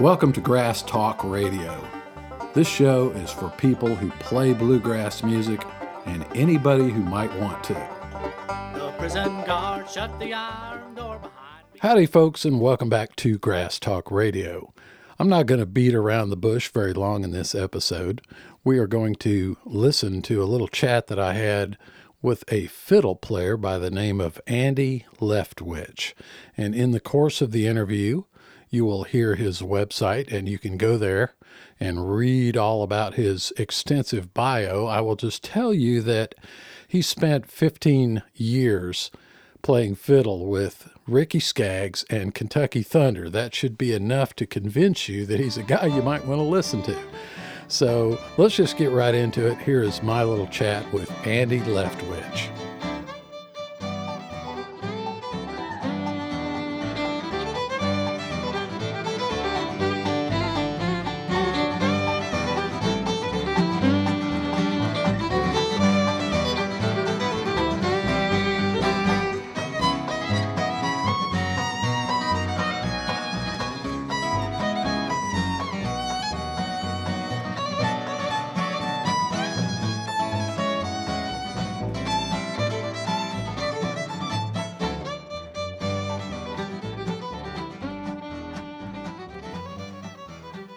Welcome to Grass Talk Radio. This show is for people who play bluegrass music and anybody who might want to. The prison guard shut the iron door behind me. Howdy, folks, and welcome back to Grass Talk Radio. I'm not going to beat around the bush very long in this episode. We are going to listen to a little chat that I had with a fiddle player by the name of Andy Leftwich. And in the course of the interview, you will hear his website and you can go there and read all about his extensive bio. I will just tell you that he spent 15 years playing fiddle with Ricky Skaggs and Kentucky Thunder. That should be enough to convince you that he's a guy you might want to listen to. So let's just get right into it. Here is my little chat with Andy Leftwich.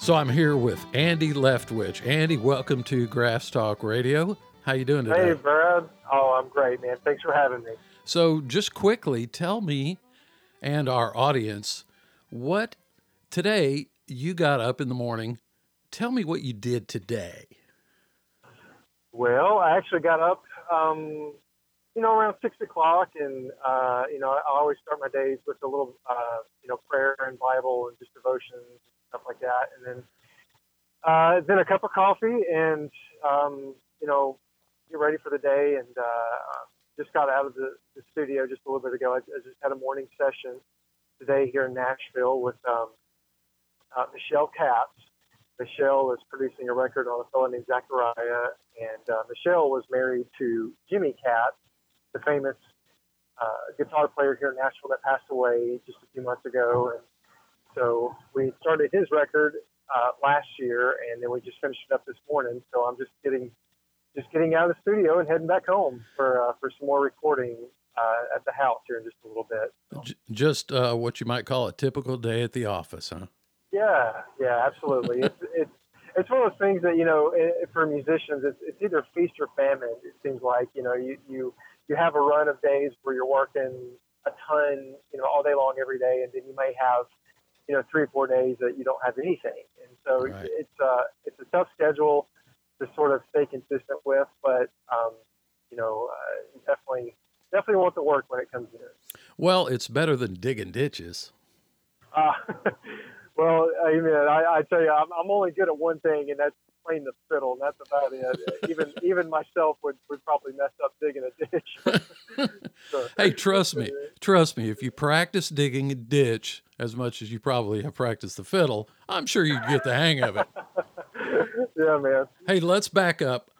So I'm here with Andy Leftwich. Andy, welcome to Grass Talk Radio. How you doing today? Hey, Brad. Oh, I'm great, man. Thanks for having me. So just quickly, tell me and our audience what today you got up in the morning. Tell me what you did today. Well, I actually got up, um, you know, around six o'clock, and uh, you know, I always start my days with a little, uh, you know, prayer and Bible and just devotions stuff like that, and then uh, then a cup of coffee, and um, you know, get ready for the day, and uh, just got out of the, the studio just a little bit ago. I, I just had a morning session today here in Nashville with um, uh, Michelle Capps. Michelle is producing a record on a fellow named Zachariah, and uh, Michelle was married to Jimmy Capps, the famous uh, guitar player here in Nashville that passed away just a few months ago. And so we started his record uh, last year, and then we just finished it up this morning. So I'm just getting just getting out of the studio and heading back home for uh, for some more recording uh, at the house here in just a little bit. So. J- Just uh, what you might call a typical day at the office, huh? Yeah, yeah, absolutely. it's it's it's one of those things that you know, i for musicians, it's it's either feast or famine. It seems like you know, you you you have a run of days where you're working a ton, you know, all day long every day, and then you may have you know three or four days that you don't have anything, and so Right. it's uh it's a tough schedule to sort of stay consistent with, but um, you know, uh, definitely definitely want the work when it comes in. Well, it's better than digging ditches. Uh, well, I mean, I, I tell you, I'm, I'm only good at one thing, and that's playing the fiddle, and that's about it. even even myself would, would probably mess up digging a ditch. So- Hey, trust me, trust me. If you practice digging a ditch as much as you probably have practiced the fiddle, I'm sure you get the hang of it. yeah, man. Hey, let's back up.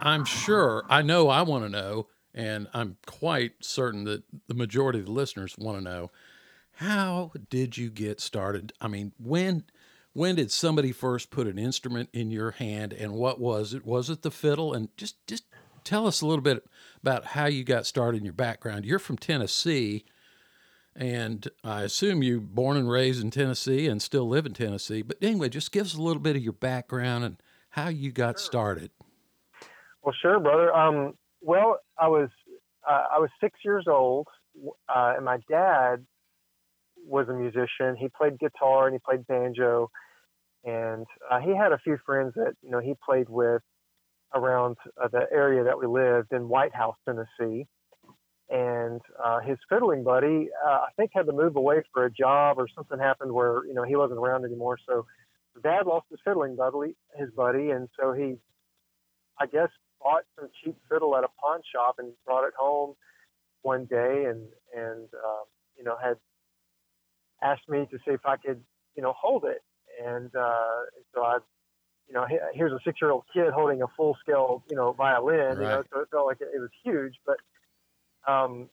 I'm sure, I know I want to know, and I'm quite certain that the majority of the listeners want to know how did you get started? I mean, when when did somebody first put an instrument in your hand and what was it? Was it the fiddle? And just just tell us a little bit about how you got started in your background. You're from Tennessee, and I assume you born and raised in Tennessee and still live in Tennessee. But anyway, just give us a little bit of your background and how you got started. Well, sure, brother. Um, well, I was uh, I was six years old, uh, and my dad was a musician. He played guitar and he played banjo, and uh, he had a few friends that you know he played with around uh, the area that we lived in White House, Tennessee. And uh, his fiddling buddy, uh, I think, had to move away for a job or something happened where you know he wasn't around anymore. So dad lost his fiddling buddy, his buddy, and so he, I guess, bought some cheap fiddle at a pawn shop and brought it home one day and and uh, you know had asked me to see if I could you know hold it and uh, so I you know here's a six year old kid holding a full scale you know violin you know Right. so it felt like it, it was huge but um,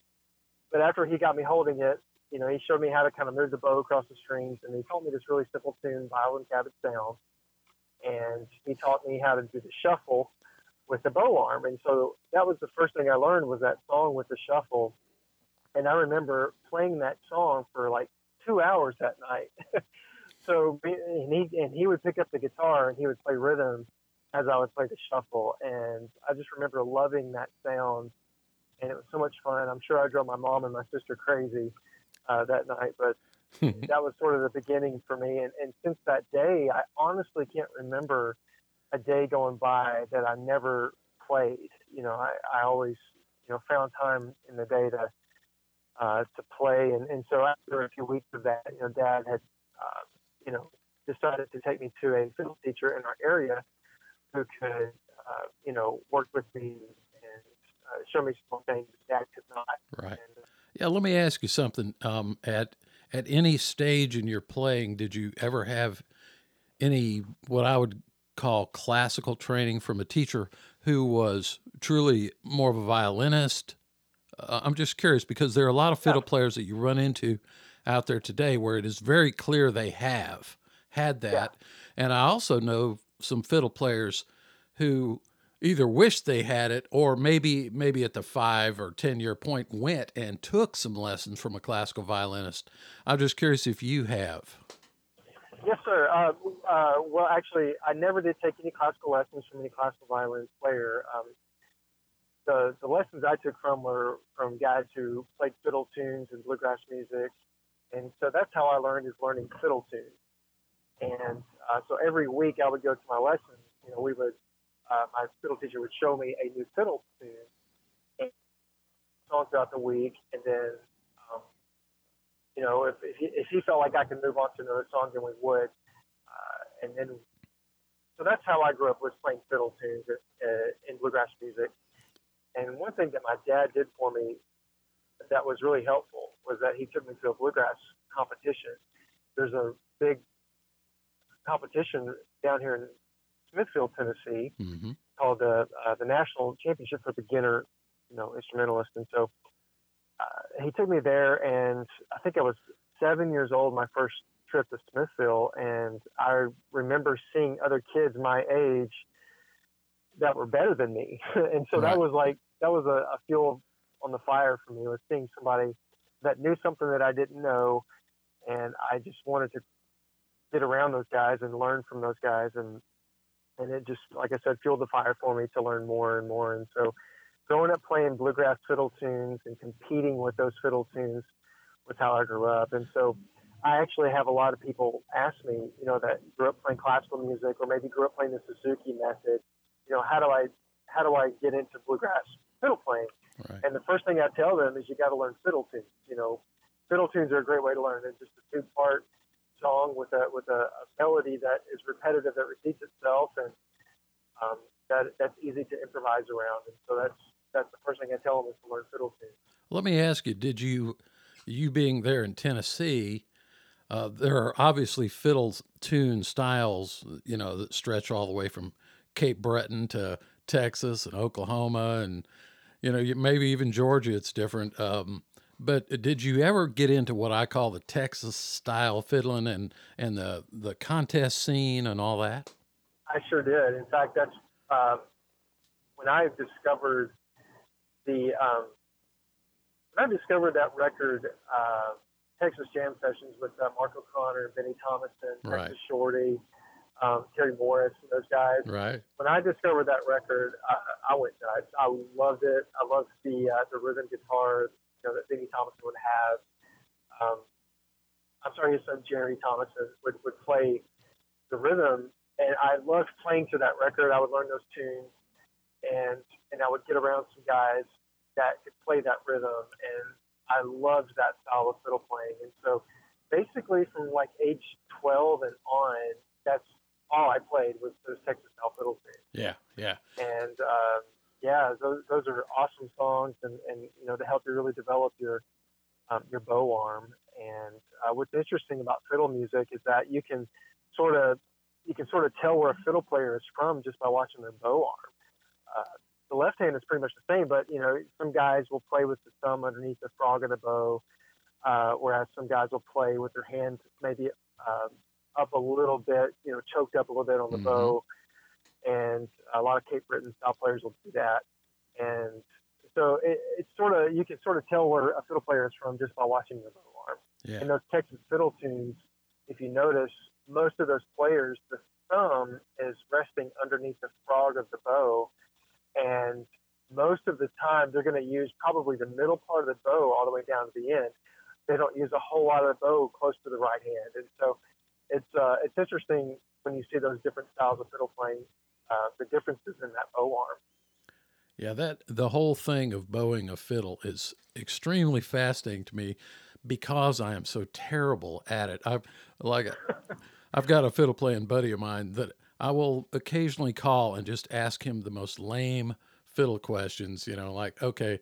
but after he got me holding it you know, he showed me how to kind of move the bow across the strings, and he taught me this really simple tune, violin cabot sound. And he taught me how to do the shuffle with the bow arm. And so that was the first thing I learned was that song with the shuffle. And I remember playing that song for like two hours that night. so and he and he would pick up the guitar and he would play rhythm as I would play the shuffle. And I just remember loving that sound and it was so much fun. I'm sure I drove my mom and my sister crazy uh, that night, but that was sort of the beginning for me. And, and since that day, I honestly can't remember a day going by that I never played. You know, I, I always, you know, found time in the day to uh, to play. And, and so after a few weeks of that, you know, Dad had, uh, you know, decided to take me to a fiddle teacher in our area who could, uh, you know, work with me uh, show me some things that could not. Right. And, uh, yeah. Let me ask you something. Um, at at any stage in your playing, did you ever have any what I would call classical training from a teacher who was truly more of a violinist? Uh, I'm just curious because there are a lot of fiddle yeah. players that you run into out there today where it is very clear they have had that. Yeah. And I also know some fiddle players who either wished they had it or maybe maybe at the five or ten year point went and took some lessons from a classical violinist. I'm just curious if you have. Yes sir. Uh, uh, well actually i never did take any classical lessons from any classical violin player. Um, the, the lessons i took from were from guys who played fiddle tunes and bluegrass music. And so that's how i learned is learning fiddle tunes. And uh, so every week i would go to my lessons you know we would uh, my fiddle teacher would show me a new fiddle tune and song throughout the week, and then um, you know if if he, if he felt like I could move on to another song, then we would, uh, and then so that's how I grew up was playing fiddle tunes uh, in bluegrass music. And one thing that my dad did for me that was really helpful was that he took me to a bluegrass competition. There's a big competition down here in Smithville, Tennessee, mm-hmm. called the uh, the National Championship for Beginner, you know, instrumentalist. And so uh, he took me there, and I think I was seven years old my first trip to Smithville, and I remember seeing other kids my age that were better than me, and so right. that was like that was a, a fuel on the fire for me was seeing somebody that knew something that I didn't know, and I just wanted to get around those guys and learn from those guys and and it just, like I said, fueled the fire for me to learn more and more. And so, growing up playing bluegrass fiddle tunes and competing with those fiddle tunes was how I grew up. And so, I actually have a lot of people ask me, you know, that grew up playing classical music or maybe grew up playing the Suzuki method. You know, how do I how do I get into bluegrass fiddle playing? Right. And the first thing I tell them is you got to learn fiddle tunes. You know, fiddle tunes are a great way to learn. It's just a two part with a with a, a melody that is repetitive that repeats itself and um, that that's easy to improvise around. And so that's that's the first thing I tell them is to learn fiddle tunes. Let me ask you: Did you you being there in Tennessee? Uh, there are obviously fiddle tune styles, you know, that stretch all the way from Cape Breton to Texas and Oklahoma, and you know, maybe even Georgia. It's different. Um, but did you ever get into what I call the Texas style fiddling and and the the contest scene and all that? I sure did. In fact, that's uh, when I discovered the um, when I discovered that record, uh, Texas Jam Sessions with uh, Mark O'Connor, Benny Thomasson, Texas right. Shorty, um, Terry Morris, and those guys. Right. When I discovered that record, I, I went nuts. I loved it. I loved the uh, the rhythm guitar, you know, that Benny Thomasson would have. Um, I'm sorry, his son Jerry Thomasson would, would play the rhythm, and I loved playing to that record. I would learn those tunes, and and I would get around some guys that could play that rhythm, and I loved that style of fiddle playing. And so, basically, from like age 12 and on, that's all I played was those Texas style fiddle tunes. Yeah, yeah. And um, yeah, those those are awesome songs, and and you know to help you really develop your um, your bow arm. And uh, what's interesting about fiddle music is that you can sort of you can sort of tell where a fiddle player is from just by watching their bow arm. Uh, the left hand is pretty much the same, but you know some guys will play with the thumb underneath the frog of the bow. uh, whereas some guys will play with their hands maybe uh, up a little bit, you know, choked up a little bit on the Mhm. bow, and a lot of Cape Breton style players will do that, and so it, it's sort of you can sort of tell where a fiddle player is from just by watching the bow arm. Yeah. In those Texas fiddle tunes, if you notice, most of those players, the thumb is resting underneath the frog of the bow, and most of the time they're going to use probably the middle part of the bow all the way down to the end. They don't use a whole lot of the bow close to the right hand, and so it's uh, it's interesting when you see those different styles of fiddle playing, uh, the differences in that bow arm. Yeah, that the whole thing of bowing a fiddle is extremely fascinating to me because I am so terrible at it. I've like I've got a fiddle playing buddy of mine that I will occasionally call and just ask him the most lame fiddle questions, you know, like, okay,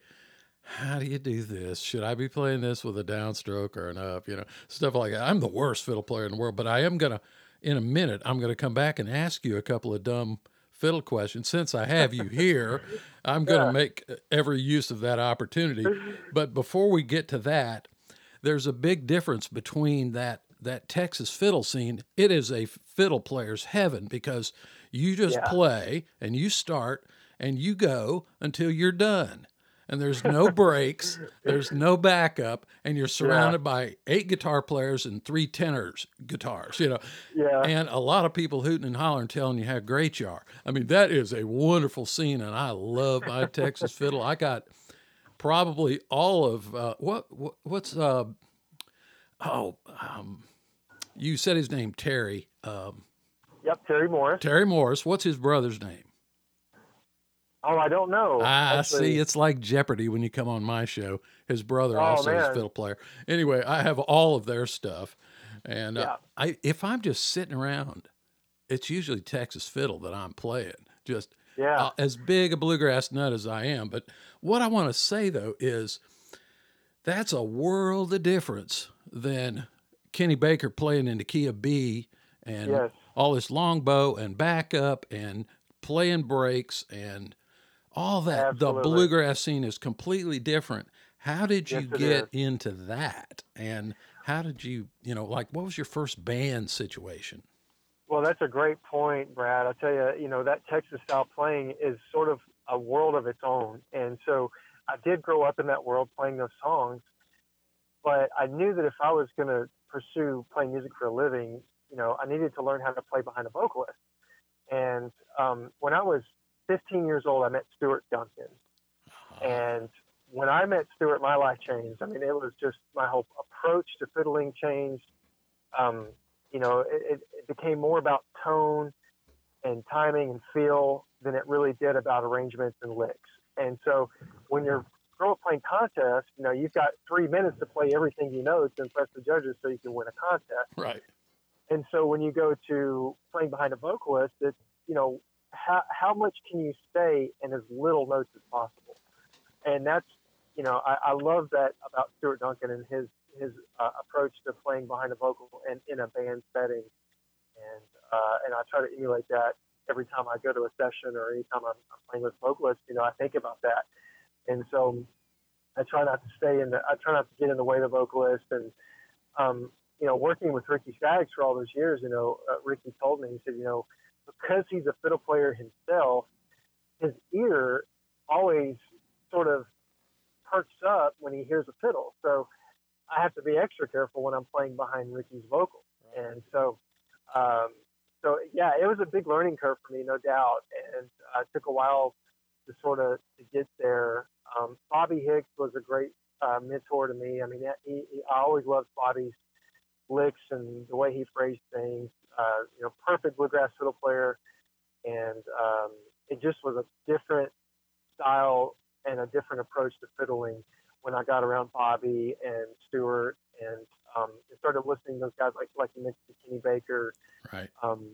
how do you do this? Should I be playing this with a downstroke or an up? You know, stuff like that. I'm the worst fiddle player in the world, but I am gonna in a minute, I'm gonna come back and ask you a couple of dumb fiddle question. Since I have you here, I'm gonna Yeah. make uh, every use of that opportunity. But before we get to that, there's a big difference between that that Texas fiddle scene. It is a fiddle player's heaven because you just Yeah. play and you start and you go until you're done. And there's no breaks, there's no backup, and you're surrounded by eight guitar players and three tenors guitars, you know, Yeah. and a lot of people hooting and hollering telling you how great you are. I mean, that is a wonderful scene, and I love my Texas fiddle. I got probably all of uh, what, what what's uh oh um, you said his name Terry um, Yep. Terry Morris. Terry Morris. What's his brother's name? Oh, I don't know. I, Actually, see, it's like Jeopardy when you come on my show. His brother Oh, also is a fiddle player. Anyway, I have all of their stuff, and uh, I if I'm just sitting around, it's usually Texas fiddle that I'm playing. Just Yeah. uh, as big a bluegrass nut as I am. But what I want to say though is that's a world of difference than Kenny Baker playing in the key of B and Yes. all this longbow and backup and playing breaks and all that. Absolutely. The bluegrass scene is completely different. How did you Yes, get is. into that? And how did you, you know, like what was your first band situation? Well, that's a great point, Brad. I'll tell you, you know, that Texas style playing is sort of a world of its own. And so I did grow up in that world playing those songs, but I knew that if I was going to pursue playing music for a living, you know, I needed to learn how to play behind a vocalist. And um, when I was 15 years old, I met Stuart Duncan. And when I met Stuart, my life changed. I mean, it was just my whole approach to fiddling changed. Um, you know, it, it, became more about tone and timing and feel than it really did about arrangements and licks. And so when you're up playing contests, you know, you've got three minutes to play everything you know to impress the judges so you can win a contest. Right. And so when you go to playing behind a vocalist, it's, you know, how, how much can you say in as little notes as possible? And that's, you know, I, I love that about Stuart Duncan and his, his uh, approach to playing behind a vocal and in a band setting. And, uh, and I try to emulate that every time I go to a session or anytime I'm, I'm playing with vocalists, you know, I think about that. And so I try not to stay in the, I try not to get in the way of the vocalist and, um, you know, working with Ricky Skaggs for all those years, you know, uh, Ricky told me, he said, you know, because he's a fiddle player himself, his ear always sort of perks up when he hears a fiddle. So I have to be extra careful when I'm playing behind Ricky's vocal. And so, um, so yeah, it was a big learning curve for me, no doubt. And uh, it took a while to sort of to get there. Um, Bobby Hicks was a great uh, mentor to me. I mean, he, he, I always loved Bobby's licks and the way he phrased things. Uh, you know, perfect bluegrass fiddle player, and um, it just was a different style and a different approach to fiddling when I got around Bobby and Stuart and um, started listening to those guys like like you mentioned Kenny Baker, Right. um,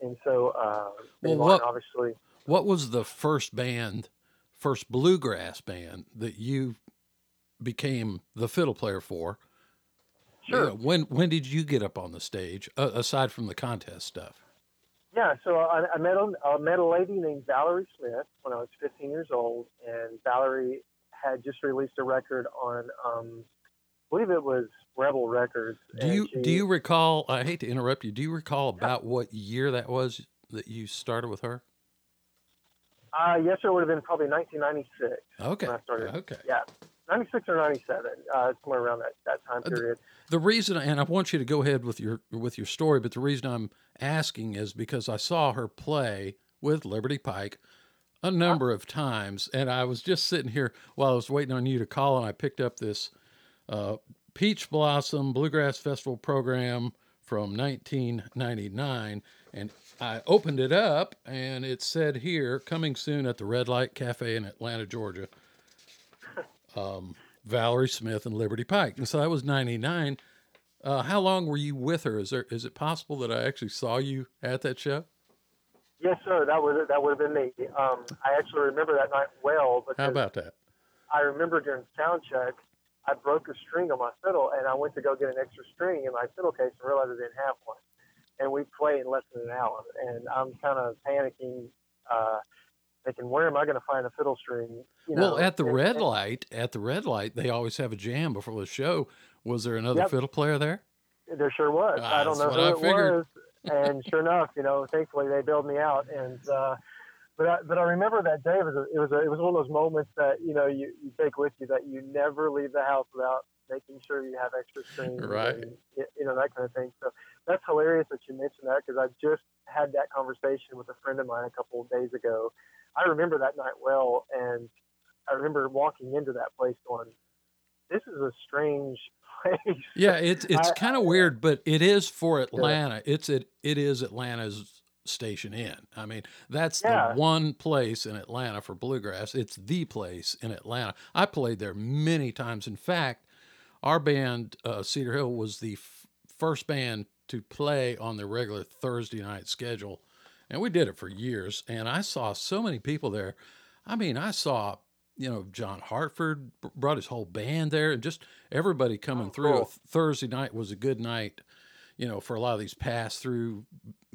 and so uh, Well, what- obviously. What was the first band, first bluegrass band that you became the fiddle player for? Sure. know, when when did you get up on the stage uh, aside from the contest stuff? Yeah, so I, I met a, I met a lady named Valerie Smith when I was 15 years old, and Valerie had just released a record on um, believe it was Rebel Records. Do you she- do you recall? I hate to interrupt you. Do you recall about what year that was that you started with her? Uh, yes, it would have been probably 1996. Okay. When I started. Okay. Yeah, 96 or 97, uh, somewhere around that, that time Uh, period. The reason, and I want you to go ahead with your with your story, but the reason I'm asking is because I saw her play with Liberty Pike a number of times, and I was just sitting here while I was waiting on you to call, and I picked up this uh, Peach Blossom Bluegrass Festival program from 1999, and I opened it up, and it said here, coming soon at the Red Light Cafe in Atlanta, Georgia. Um, Valerie Smith and Liberty Pike, and so that was '99. Uh, how long were you with her? Is there is it possible that I actually saw you at that show? Yes, sir. That would that would have been me. Um, I actually remember that night well because How about that? I remember during sound check, I broke a string on my fiddle, and I went to go get an extra string in my fiddle case and realized I didn't have one. And we played in less than an hour, and I'm kind of panicking, uh, thinking, where am I going to find a fiddle string? You well, at the and- red and- light, at the red light, they always have a jam before the show. Was there another Yep. fiddle player there? There sure was. Ah, I don't know who I it figured. was, and sure enough, you know, thankfully they bailed me out. And uh, but I, but I remember that day. It was a, it was a, it was one of those moments that you know you, you take with you that you never leave the house without making sure you have extra strings, Right. And, you know that kind of thing. So that's hilarious that you mentioned that because I just had that conversation with a friend of mine a couple of days ago. I remember that night well, and I remember walking into that place going, "This is a strange place." Yeah, it's it's kind of weird, but it is for Atlanta. It's it it is Atlanta's Station Inn. I mean, that's Yeah. the one place in Atlanta for bluegrass. It's the place in Atlanta. I played there many times. In fact, our band uh, Cedar Hill was the f- first band to play on the regular Thursday night schedule, and we did it for years. And I saw so many people there. I mean, I saw you know John Hartford br- brought his whole band there, and just everybody coming Oh, through. cool. Thursday night was a good night, you know, for a lot of these pass through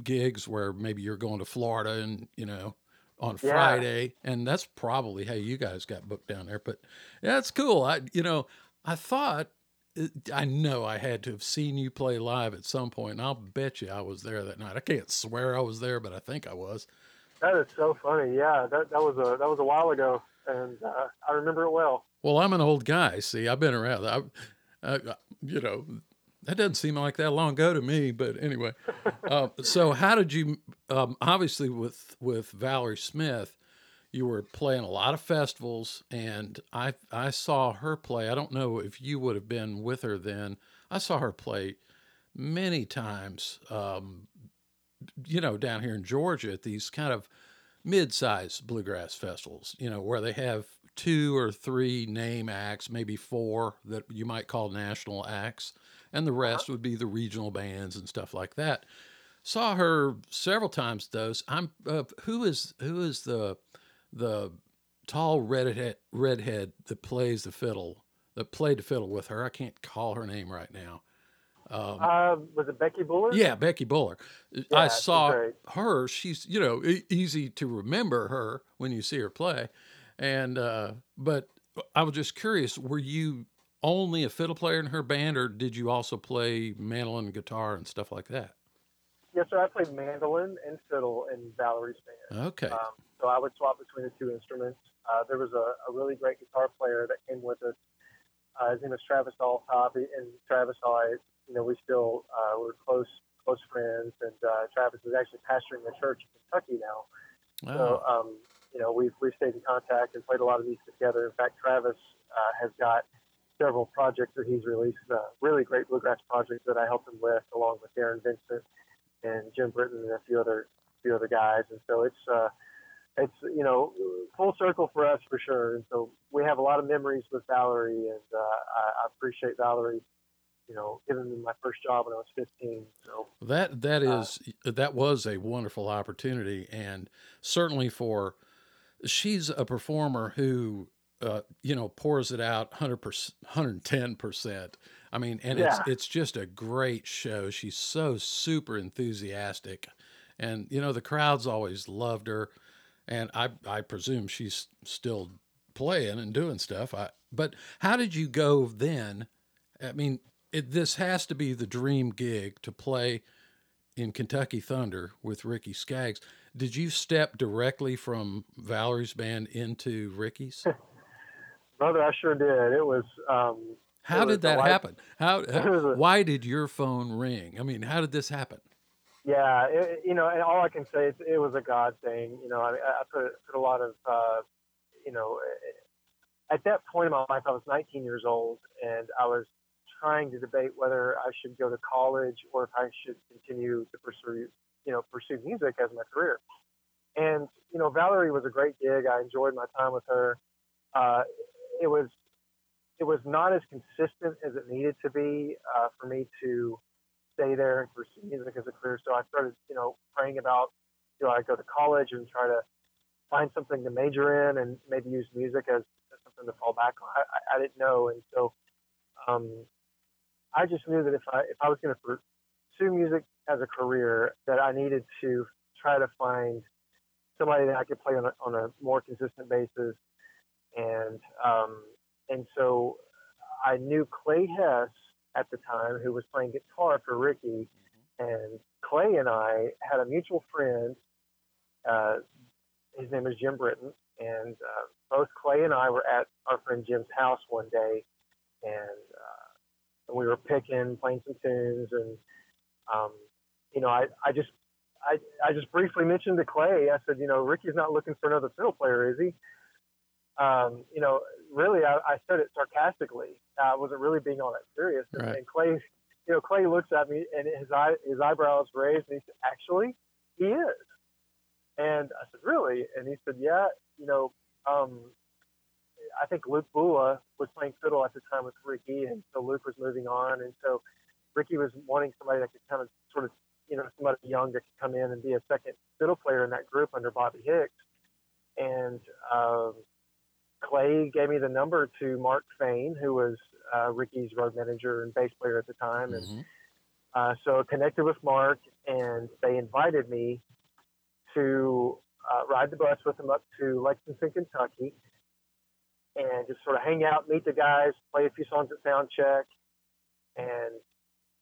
gigs where maybe you're going to Florida and you know on Yeah. Friday, and that's probably how you guys got booked down there. But yeah, it's cool. I you know I thought. Uh, I know I had to have seen you play live at some point, and I'll bet you I was there that night. I can't swear I was there, but I think I was. That is so funny. Yeah, that that was a that was a while ago, and uh, I remember it well. Well, I'm an old guy. See, I've been around. I, I, uh, uh, you know, that doesn't seem like that long ago to me. But anyway, uh, so how did you? Um, obviously, with with Valerie Smith, you were playing a lot of festivals, and I I saw her play. I don't know if you would have been with her then. I saw her play many times. Um, you know, down here in Georgia at these kind of mid-sized bluegrass festivals, you know, where they have two or three name acts, maybe four that you might call national acts, and the rest would be the regional bands and stuff like that. Saw her several times. Those I'm uh, who is who is the the tall redhead redhead that plays the fiddle that played the fiddle with her. I can't call her name right now. Um, Uh, was it Becky Buller? yeah, Becky Buller. I Yeah, she's saw her. She's you know e- easy to remember her when you see her play, and uh, but I was just curious: were you only a fiddle player in her band, or did you also play mandolin, guitar, and stuff like that? Yes, sir. I played mandolin and fiddle in Valerie's band. Okay, Um, so I would swap between the two instruments. Uh, there was a, a really great guitar player that came with us. Uh, his name was Travis Alltop, and Travis and I, you know, we still uh, were close close friends. And uh, Travis is actually pastoring a church in Kentucky now. So, Oh, um, you know, we've, we've stayed in contact and played a lot of music together. In fact, Travis uh, has got several projects that he's released, uh, really great bluegrass projects that I helped him with, along with Darrin Vincent and Jim Britton and a few other few other guys. And so it's uh, it's you know full circle for us for sure. And so we have a lot of memories with Valerie, and uh, I, I appreciate Valerie. You know, giving me my first job when I was 15. So that that uh, is that was a wonderful opportunity, and certainly for she's a performer who uh, you know pours it out 100%, 110 percent i mean and Yeah. it's it's just a great show she's so super enthusiastic and you know the crowds always loved her and i i presume she's still playing and doing stuff i but how did you go then I mean, it, this has to be the dream gig to play in Kentucky Thunder with Ricky Skaggs. Did you step directly from Valerie's band into Ricky's? Brother, I sure did. It was. Um, how it did was that life- happen? How, why did your phone ring? I mean, how did this happen? Yeah, it, you know, and all I can say is it was a God thing. You know, I, I put put a lot of, uh, you know, at that point in my life, I was 19 years old, and I was trying to debate whether I should go to college or if I should continue to pursue, you know, pursue music as my career. And you know, Valerie was a great gig. I enjoyed my time with her. Uh, it was it was not as consistent as it needed to be uh, for me to stay there and pursue music as a career. So I started, you know, praying about do I go to college and try to find something to major in and maybe use music as, as something to fall back on. I, I, didn't know, and so um, I just knew that if I if I was going to pursue music as a career, that I needed to try to find somebody that I could play on a, on a more consistent basis, and um, and so I knew Clay Hess at the time, who was playing guitar for Ricky, and Clay and I had a mutual friend. Uh, his name is Jim Britton, and uh, both Clay and I were at our friend Jim's house one day, and, uh, and we were picking, playing some tunes, and um, you know, I, I just I, I just briefly mentioned to Clay, I said, you know, Ricky's not looking for another fiddle player, is he? Um, you know, really, I, I said it sarcastically. I wasn't really being all that serious. And, Right. and Clay, you know, Clay looks at me and his eye, his eyebrows raised, and he said, "Actually, he is." And I said, "Really?" And he said, "Yeah, you know, um, I think Luke Bulla was playing fiddle at the time with Ricky, and so Luke was moving on, and so Ricky was wanting somebody that could kind of sort of, you know, somebody young that could come in and be a second fiddle player in that group under Bobby Hicks. And um, Clay gave me the number to Mark Fain, who was uh, Ricky's road manager and bass player at the time, and Mhm. uh, so I connected with Mark, and they invited me to uh, ride the bus with them up to Lexington, Kentucky, and just sort of hang out, meet the guys, play a few songs at sound check, and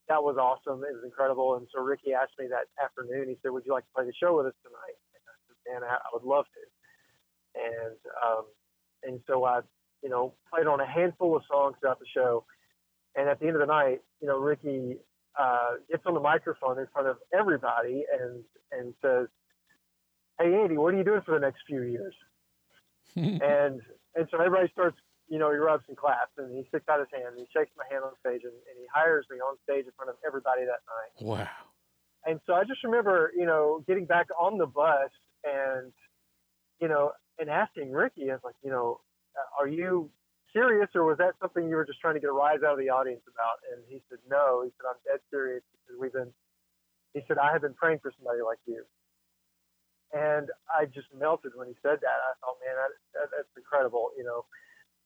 that was awesome. It was incredible. And so Ricky asked me that afternoon. He said, "Would you like to play the show with us tonight?" And I said, "Man, I, I would love to." And um, and so I, you know, played on a handful of songs throughout the show. And at the end of the night, you know, Ricky uh, gets on the microphone in front of everybody and and says, "Hey Andy, what are you doing for the next few years?" and and so everybody starts, you know, he rubs and claps, and he sticks out his hand, and he shakes my hand on stage, and, and he hires me on stage in front of everybody that night. wow. And so I just remember, you know, getting back on the bus and, you know, and asking Ricky, I was like, you know, uh, are you serious or was that something you were just trying to get a rise out of the audience about? And he said, no. He said, I'm dead serious because we've been, he said, I have been praying for somebody like you. And I just melted when he said that. I thought, man, that, that, that's incredible. You know,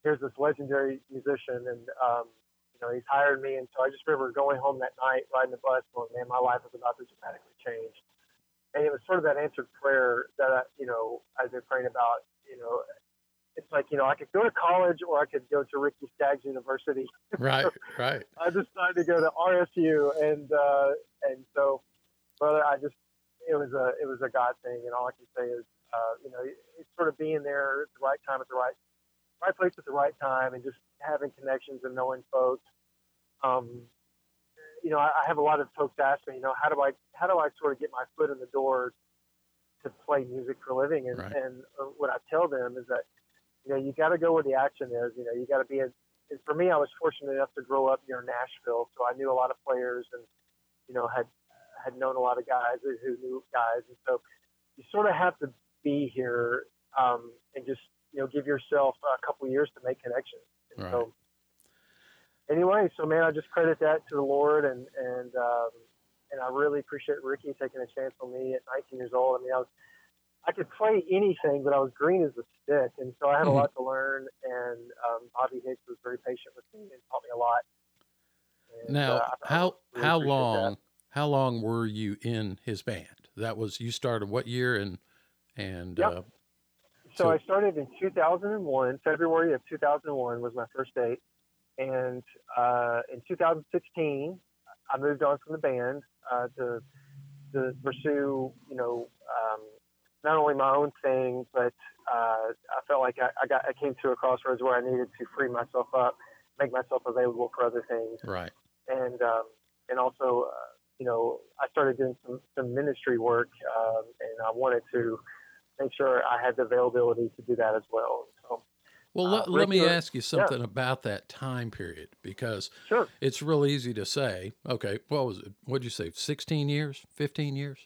here's this legendary musician and, um, you know, he's hired me. And so I just remember going home that night, riding the bus, going, man, my life is about to dramatically change. And it was sort of that answered prayer that, I, you know, I've been praying about, you know, it's like, you know, I could go to college or I could go to Ricky Skaggs University. Right, right. I decided to go to RSU, and uh, and so, brother, I just it was a it was a God thing, and all I can say is, uh, you know, it's sort of being there at the right time at the right right place at the right time, and just having connections and knowing folks. Um, you know, I, have a lot of folks ask me, you know, how do I how do I sort of get my foot in the door to play music for a living? And Right. and uh, what I tell them is that you know you got to go where the action is. You know, you got to be a and for me, I was fortunate enough to grow up near Nashville, so I knew a lot of players and you know had had known a lot of guys who who knew guys, and so you sort of have to be here um, and just you know give yourself a couple years to make connections. And Right. so anyway, so man, I just credit that to the Lord, and and um, and I really appreciate Ricky taking a chance on me at 19 years old. I mean, I was I could play anything, but I was green as a stick, and so I had Mhm. a lot to learn. And um, Bobby Hicks was very patient with me and taught me a lot. And, Now, uh, how really how appreciate that. long how long were you in his band? That was you started what year and and Yep. uh, So, So- I started in 2001. February of 2001 was my first date, And uh, in 2016, I moved on from the band uh, to to pursue, you know, um, not only my own thing, but uh, I felt like I, I got I came to a crossroads where I needed to free myself up, make myself available for other things, Right. and um, and also, uh, you know, I started doing some some ministry work, um, and I wanted to make sure I had the availability to do that as well. Well, Uh, let, let me ask you something about that time period because sure, it's real easy to say, okay, what was it? What'd you say? 16 years? 15 years?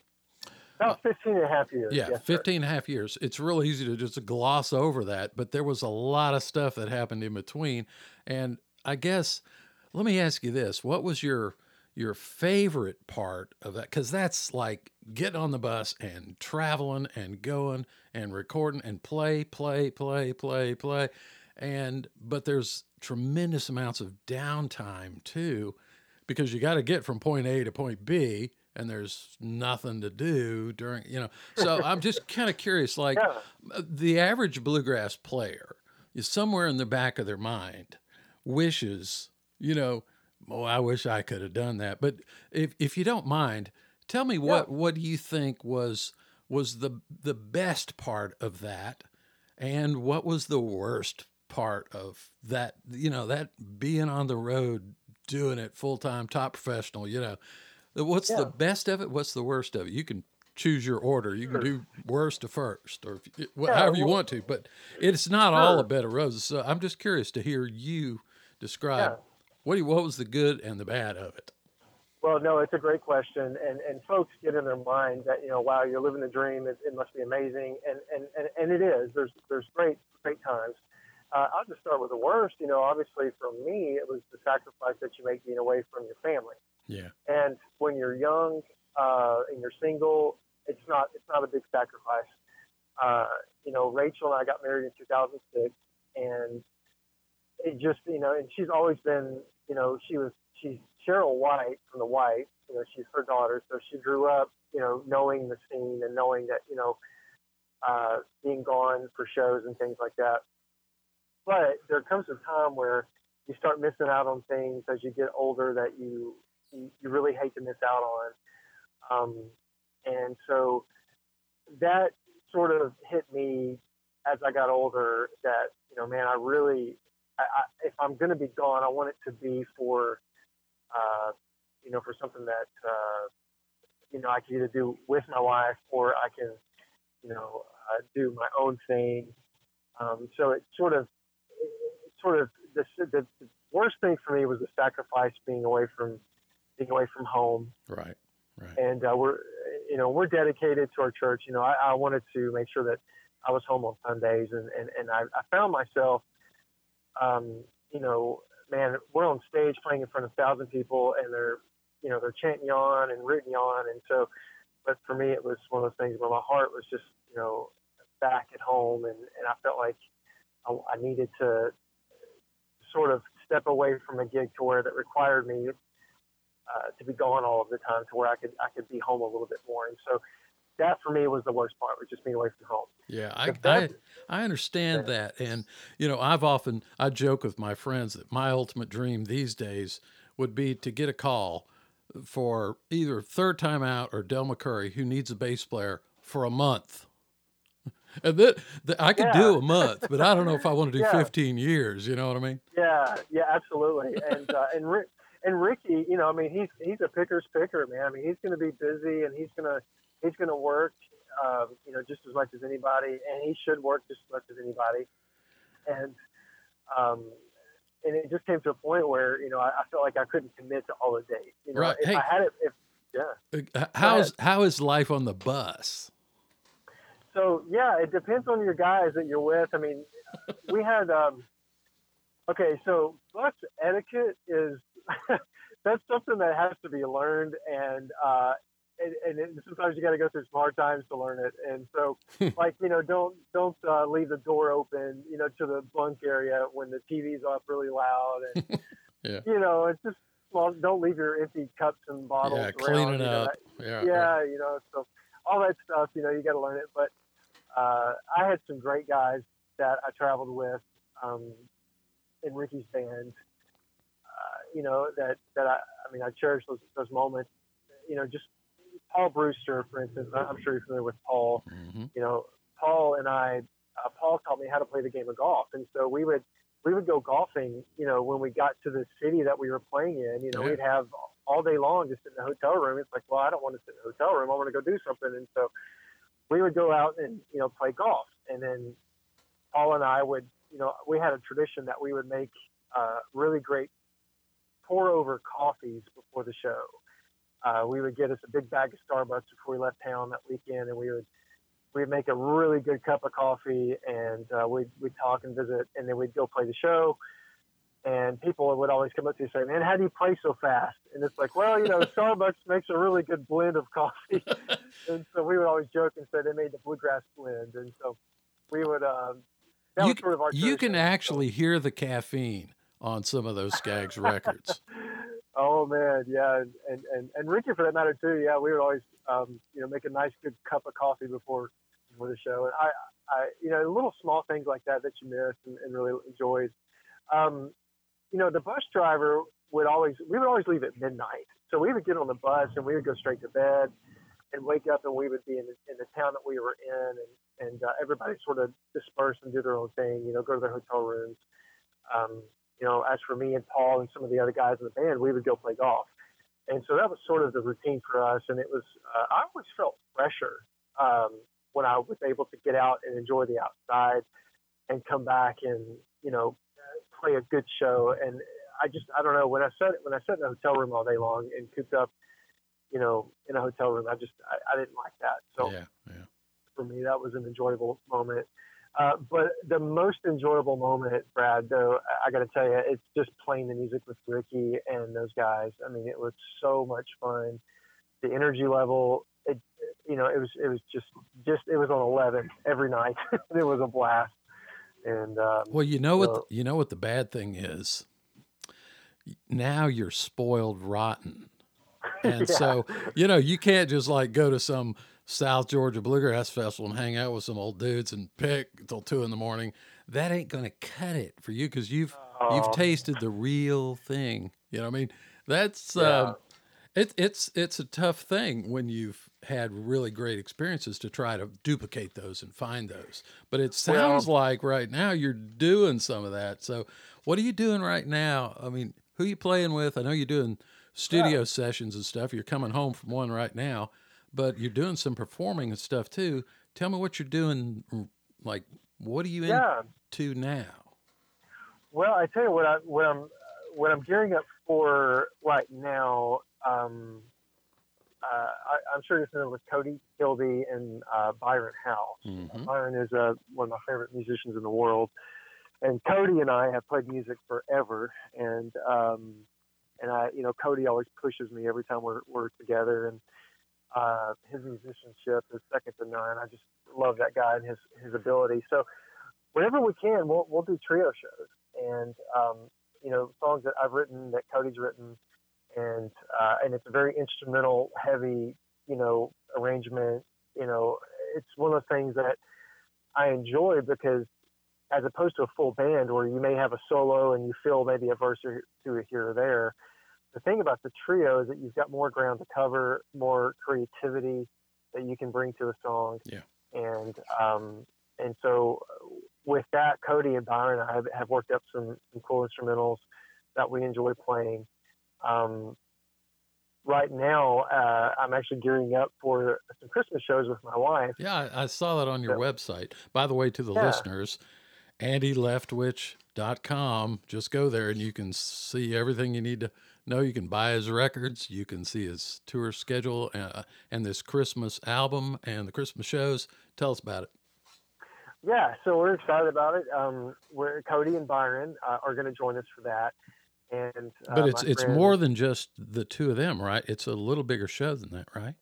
about 15 and a half years. Yeah, yes, sir. 15 and a half years. It's real easy to just gloss over that, but there was a lot of stuff that happened in between. And I guess, let me ask you this what was your your favorite part of that because that's like getting on the bus and traveling and going and recording and play play play play play and but there's tremendous amounts of downtime too because you got to get from point a to point b and there's nothing to do during you know so i'm just kind of curious like Yeah. the average bluegrass player is somewhere in the back of their mind wishes, you know, oh, I wish I could have done that. But if if you don't mind, tell me what what do you think was was the the best part of that, and what was the worst part of that? You know, that being on the road, doing it full time, top professional. You know, what's the best of it? What's the worst of it? You can choose your order. You can do worst to first, or if you, Yeah, however you well- want to. But it's not all a bed of roses. So I'm just curious to hear you describe Yeah. What do you, what was the good and the bad of it. Well, no, it's a great question, and and folks get in their mind that you know, wow, you're living the dream. It, it must be amazing, and, and and and it is. There's there's great great times. Uh, I'll just start with the worst. You know, obviously for me, it was the sacrifice that you make being away from your family. Yeah, And when you're young uh, and you're single, it's not it's not a big sacrifice. Uh, you know, Rachel and I got married in 2006, and it just you know, and she's always been you know she was she's Cheryl White from the White. You know, she's her daughter, so she grew up you know knowing the scene and knowing that you know uh, being gone for shows and things like that. But there comes a time where you start missing out on things as you get older that you you, really hate to miss out on. Um, and so that sort of hit me as I got older that, you know, man, I really, I, I, if I'm going to be gone, I want it to be for, uh, you know, for something that, uh, you know, I can either do with my wife or I can, you know, uh, do my own thing. Um, so it sort of, it sort of, the, the, the worst thing for me was the sacrifice being away from, being away from home right, right. and uh, we're you know we're dedicated to our church. You know, I, I wanted to make sure that I was home on Sundays, and and, and I, I found myself, um, you know, man, we're on stage playing in front of a thousand people, and they're you know they're chanting you on and rooting you on, and so, but for me it was one of those things where my heart was just you know back at home, and and I felt like I, I needed to sort of step away from a gig to where that required me uh, to be gone all of the time to where I could I could be home a little bit more. And so that for me was the worst part, was just being away from home. Yeah, I, I I understand that, and you know, I've often I joke with my friends that my ultimate dream these days would be to get a call for either Third Tyme Out or Del McCoury who needs a bass player for a month. And that, that I could do a month, but I don't know if I want to do Yeah. 15 years. You know what I mean? Yeah, yeah, absolutely. And uh, and Rick and Ricky, you know, I mean, he's he's a picker's picker, man. I mean, he's going to be busy and he's gonna he's gonna work, um, you know, just as much as anybody, and he should work just as much as anybody. And um, and it just came to a point where you know I, I felt like I couldn't commit to all the dates. You know, Right. if Hey. I had it, if yeah. Uh, How's how is life on the bus? So yeah, it depends on your guys that you're with. I mean, we had um, okay. So bus etiquette is that's something that has to be learned, and uh, and, and it, sometimes you got to go through some hard times to learn it. And so, like you know, don't don't uh, leave the door open, you know, to the bunk area when the TV's up really loud, and Yeah. you know, it's just well, don't leave your empty cups and bottles. Yeah, around, cleaning you know, up. Yeah, yeah, you know, so all that stuff, you know, you got to learn it. But uh, I had some great guys that I traveled with um, in Ricky's band, you know, that that I, I mean, I cherish those those moments. You know, just Paul Brewster, for instance. I'm sure you're familiar with Paul. hmm You know, Paul and I, uh, Paul taught me how to play the game of golf, and so we would we would go golfing. You know, when we got to the city that we were playing in, you know, Yeah. we'd have all day long just in the hotel room. It's like, well, I don't want to sit in the hotel room. I want to go do something, and so we would go out and you know play golf, and then Paul and I would, you know, we had a tradition that we would make uh, really great pour over coffees before the show. Uh, we would get us a big bag of Starbucks before we left town that weekend, and we would we'd make a really good cup of coffee, and uh, we'd we'd talk and visit, and then we'd go play the show. And people would always come up to you and say, "Man, how do you play so fast?" And it's like, well, you know, Starbucks makes a really good blend of coffee, and so we would always joke and say they made the bluegrass blend, and so we would. Um, that You, was sort of our you can actually hear the caffeine on some of those Skaggs records. Oh man, yeah, and, and and Ricky for that matter too. Yeah, we would always, um, you know, make a nice good cup of coffee before before the show, and I, I, you know, little small things like that that you miss and, and really enjoyed. Um, you know, the bus driver would always, we would always leave at midnight, so we would get on the bus and we would go straight to bed and wake up and we would be in the, in the town that we were in and and uh, everybody sort of disperse and do their own thing, you know, go to their hotel rooms. Um, you know, as for me and Paul and some of the other guys in the band, we would go play golf. And so that was sort of the routine for us. And it was, uh, I always felt pressure um, when I was able to get out and enjoy the outside and come back and, you know, play a good show. And I just, I don't know, when I sat, when I sat in a hotel room all day long and cooped up, you know, in a hotel room, I just, I, I didn't like that. So yeah, yeah. for me, that was an enjoyable moment. Uh, but the most enjoyable moment, Brad, though, I, got to tell you, it's just playing the music with Ricky and those guys. I mean, it was so much fun. The energy level, it, you know, it was it was just just it was on eleven every night. it was a blast. And um, Well, you know what the, you know what the bad thing is. Now you're spoiled rotten, and Yeah. so you know you can't just like go to some South Georgia bluegrass festival and hang out with some old dudes and pick until two in the morning. That ain't gonna cut it for you because you've you've Oh. tasted the real thing. You know, what I mean, that's Yeah. um, it's it's it's a tough thing when you've had really great experiences to try to duplicate those and find those. But it sounds like right now you're doing some of that. So what are you doing right now? I mean, who you playing with? I know you're doing studio sessions and stuff. You're coming home from one right now, but you're doing some performing and stuff too. Tell me what you're doing. Like, what are you yeah. into now? Well, I tell you what I what I'm what I'm gearing up for right now. Um, uh, I, I'm sure you're familiar with Cody Kilby and uh, Byron House. Mhm. Byron is uh, one of my favorite musicians in the world, and Cody and I have played music forever. And um, and I, you know, Cody always pushes me every time we're we're together, and uh, his musicianship is second to none. I just love that guy and his his ability. So whenever we can, we'll we'll do trio shows, and um, you know, songs that I've written, that Cody's written, and uh, and it's a very instrumental heavy, you know, arrangement. You know, it's one of those things that I enjoy because as opposed to a full band where you may have a solo and you fill maybe a verse or two here or there. The thing about the trio is that you've got more ground to cover, more creativity that you can bring to a song. Yeah. And um, and so with that, Cody and Byron I have, have worked up some, some cool instrumentals that we enjoy playing. Um, right now, uh, I'm actually gearing up for some Christmas shows with my wife. Yeah, I, I saw that on your website. By the way, to the Yeah. listeners, andyleftwich.com. Just go there and you can see everything you need to know. You can buy his records, you can see his tour schedule, uh, and this Christmas album and the Christmas shows. Tell us about it. Yeah, so we're excited about it. Um, we're, Cody and Byron uh, are going to join us for that. And uh, But it's it's friend- more than just the two of them, right? It's a little bigger show than that, right?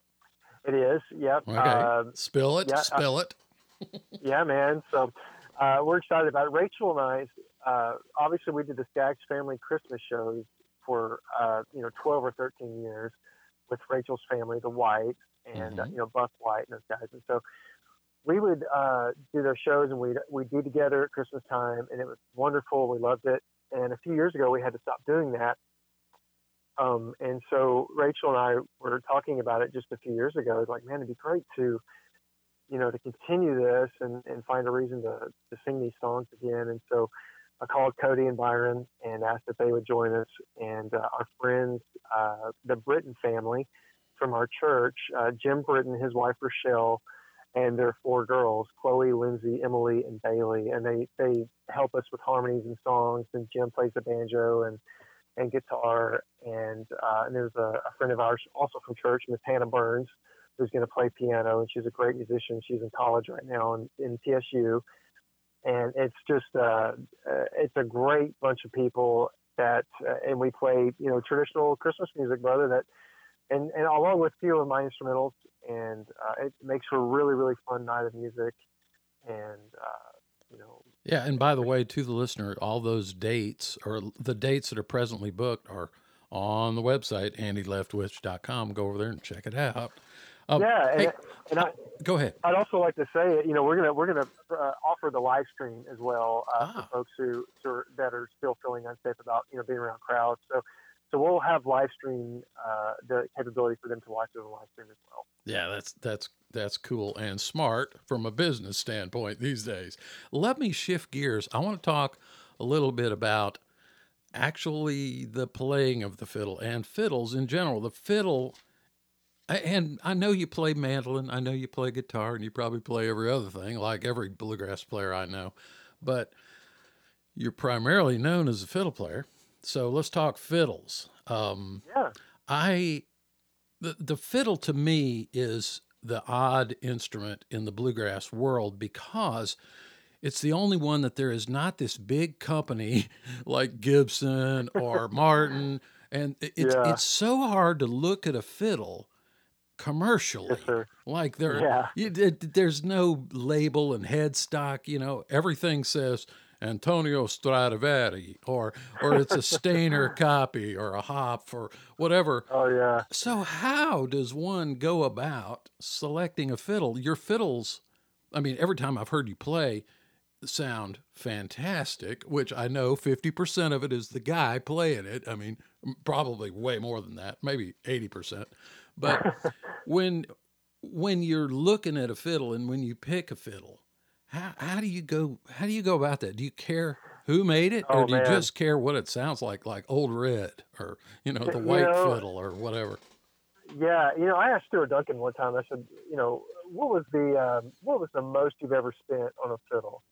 It is. Yep. Okay. Um, Spill it, yeah, uh, spill it. yeah, man. So uh, we're excited about it. Rachel and I, uh, obviously, we did the Skaggs Family Christmas shows for uh, you know 12 or 13 years with Rachel's family, the White, and uh, Mhm. you know Buck White and those guys. And so we would uh, do their shows and we'd we'd be together at Christmas time, and it was wonderful. We loved it. And a few years ago, we had to stop doing that Um, and so Rachel and I were talking about it just a few years ago. It's like, man, it'd be great to, you know, to continue this and, and find a reason to, to sing these songs again. And so I called Cody and Byron and asked if they would join us. And uh, our friends, uh, the Britton family from our church, uh, Jim Britton, his wife Rochelle, and their four girls, Chloe, Lindsay, Emily, and Bailey. And they, they help us with harmonies and songs. And Jim plays the banjo and, and guitar. And, uh, and there's a, a friend of ours also from church, Miss Hannah Burns, who's going to play piano. And she's a great musician. She's in college right now in, in TSU and it's just uh, uh, it's a great bunch of people that uh, and we play you know traditional Christmas music, brother. That and and along with a few of my instrumentals, and uh, it makes for a really really fun night of music, and uh, you know. Yeah, and by the way, to the listener, all those dates or the dates that are presently booked are on the website andyleftwich.com. Go over there and check it out. Um, yeah, and, hey, and I go ahead. I'd also like to say, you know, we're gonna we're gonna uh, offer the live stream as well uh, ah. for folks who, who are, that are still feeling unsafe about you know being around crowds. So so we'll have live stream uh, the capability for them to watch it on live stream as well. Yeah, that's that's that's cool and smart from a business standpoint these days. Let me shift gears. I want to talk a little bit about actually the playing of the fiddle and fiddles in general. The fiddle and I know you play mandolin, I know you play guitar, and you probably play every other thing, like every bluegrass player I know. But you're primarily known as a fiddle player. So let's talk fiddles. Um, yeah. I the the fiddle to me is the odd instrument in the bluegrass world because it's the only one that there is not this big company like Gibson or Martin, and it's yeah. it's so hard to look at a fiddle commercially. Yes, like there, yeah. you, it, there's no label and headstock. You know, everything says Antonio Stradivari, or or it's a Stainer copy, or a Hopf, or whatever. Oh yeah. So how does one go about selecting a fiddle? Your fiddles, I mean, every time I've heard you play, sound fantastic. Which I know fifty percent of it is the guy playing it. I mean, probably way more than that, maybe eighty percent. But when when you're looking at a fiddle and when you pick a fiddle, how how do you go how do you go about that? Do you care who made it, or oh, do you just care what it sounds like, like Old Red, or you know the you White know, Fiddle, or whatever? Yeah, you know, I asked Stuart Duncan one time. I said, you know, what was the um, what was the most you've ever spent on a fiddle?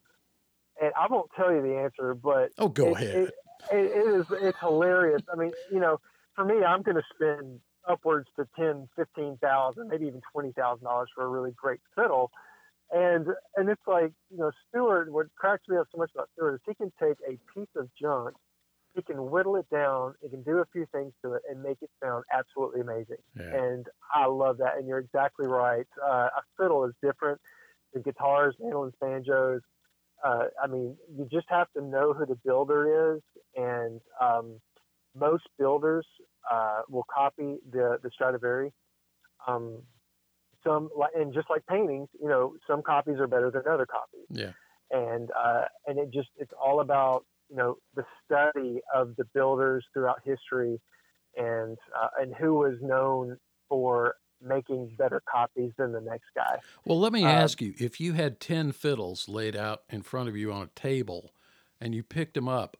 And I won't tell you the answer, but oh, go it, ahead. It, it, it is it's hilarious. I mean, you know, for me, I'm going to spend upwards to ten, fifteen thousand, maybe even twenty thousand dollars for a really great fiddle. And and it's like, you know, Stuart. what cracks me up so much about Stuart is he can take a piece of junk, he can whittle it down, he can do a few things to it and make it sound absolutely amazing. Yeah. And I love that. And you're exactly right. Uh, a fiddle is different than guitars, mandolins, banjos. Uh, I mean, you just have to know who the builder is, and um, most builders uh, will copy the the Stradivari. Um, some and just like paintings, you know, some copies are better than other copies. Yeah. And uh, and it just it's all about you know the study of the builders throughout history, and uh, and who was known for making better copies than the next guy. Well, let me uh, ask you: if you had ten fiddles laid out in front of you on a table, and you picked them up,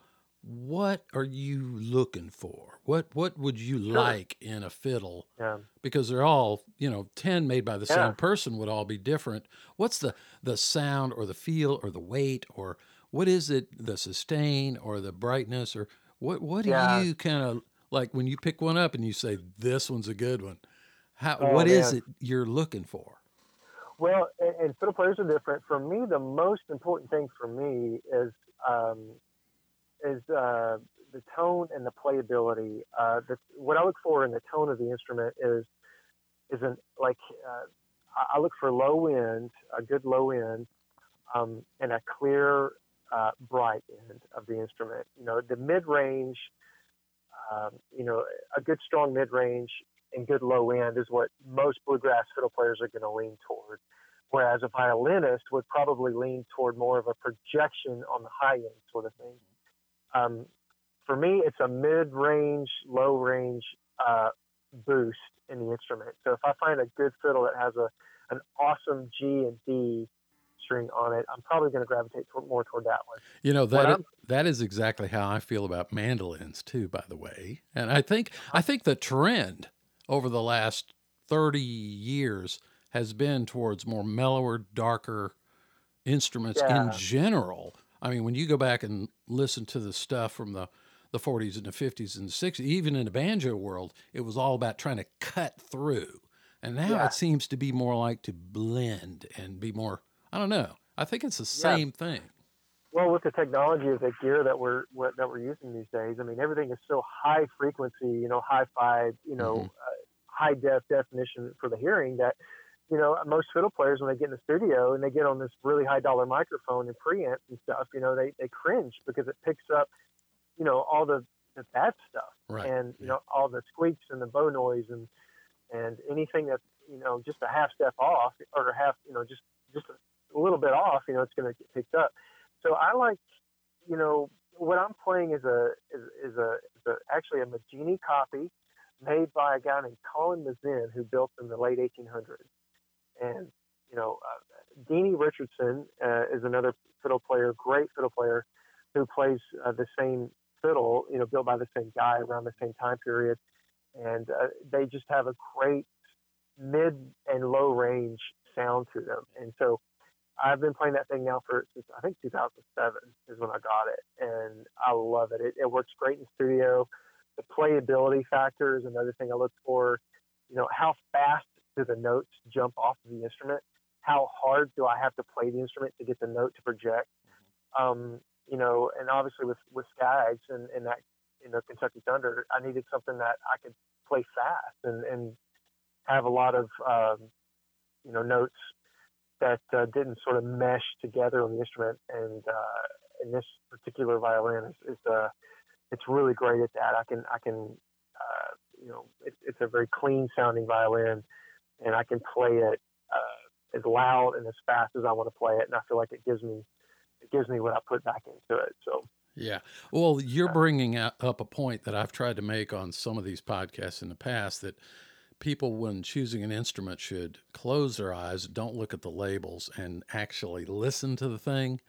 what are you looking for? What what would you sure. like in a fiddle? Yeah. Because they're all, you know, 10 made by the yeah. same person would all be different. What's the the sound or the feel or the weight or what is it the sustain or the brightness or what what do yeah. you kind of like when you pick one up and you say this one's a good one? How oh, what man. is it you're looking for? Well, and, and fiddle players are different. For me, the most important thing for me is um, is uh, the tone and the playability. Uh, the, what I look for in the tone of the instrument is is an like uh, I look for low end, a good low end, um, and a clear uh, bright end of the instrument. You know, the mid range, um, you know, a good strong mid range and good low end is what most bluegrass fiddle players are going to lean toward. Whereas a violinist would probably lean toward more of a projection on the high end sort of thing. Um, for me, it's a mid-range, low-range uh, boost in the instrument. So if I find a good fiddle that has a an awesome G and D string on it, I'm probably going to gravitate toward, more toward that one. You know that I'm- that is exactly how I feel about mandolins too. By the way, and I think I think the trend over the last thirty years has been towards more mellower, darker instruments in general. I mean, when you go back and listen to the stuff from the the 40s and the 50s and the 60s, even in the banjo world, it was all about trying to cut through. And now Yeah. it seems to be more like to blend and be more, I don't know. I think it's the same thing. Well, with the technology of the gear that we're what, that we're using these days, I mean, everything is so high frequency, you know, hi-fi, you know, Mhm. uh, high def definition for the hearing that, you know, most fiddle players when they get in the studio and they get on this really high dollar microphone and preamps and stuff, you know, they they cringe because it picks up, you know, all the the bad stuff Right. and you yeah. know all the squeaks and the bow noise and and anything that's you know just a half step off or a half you know just just a little bit off you know it's going to get picked up so i like you know what i'm playing is a is, is a, is a actually a Maggini copy made by a guy named Collin Mezin who built in the late 1800s and you know uh, deanie richardson uh, is another fiddle player great fiddle player who plays uh, the same fiddle, you know, built by the same guy around the same time period, and uh, they just have a great mid and low range sound to them. And so, I've been playing that thing now for since I think 2007 is when I got it, and I love it. It, it works great in studio. The playability factor is another thing I look for. You know, how fast do the notes jump off of the instrument? How hard do I have to play the instrument to get the note to project? Um, you know, and obviously with with Skaggs and, and that you know Kentucky Thunder, I needed something that I could play fast and and have a lot of um, you know notes that uh, didn't sort of mesh together on the instrument. And uh, in this particular violin, is, is uh, it's really great at that. I can I can uh, you know it, it's a very clean sounding violin, and I can play it uh, as loud and as fast as I want to play it, and I feel like it gives me it gives me what I put back into it. So Yeah. Well, you're bringing up a point that I've tried to make on some of these podcasts in the past that people, when choosing an instrument, should close their eyes, don't look at the labels, and actually listen to the thing.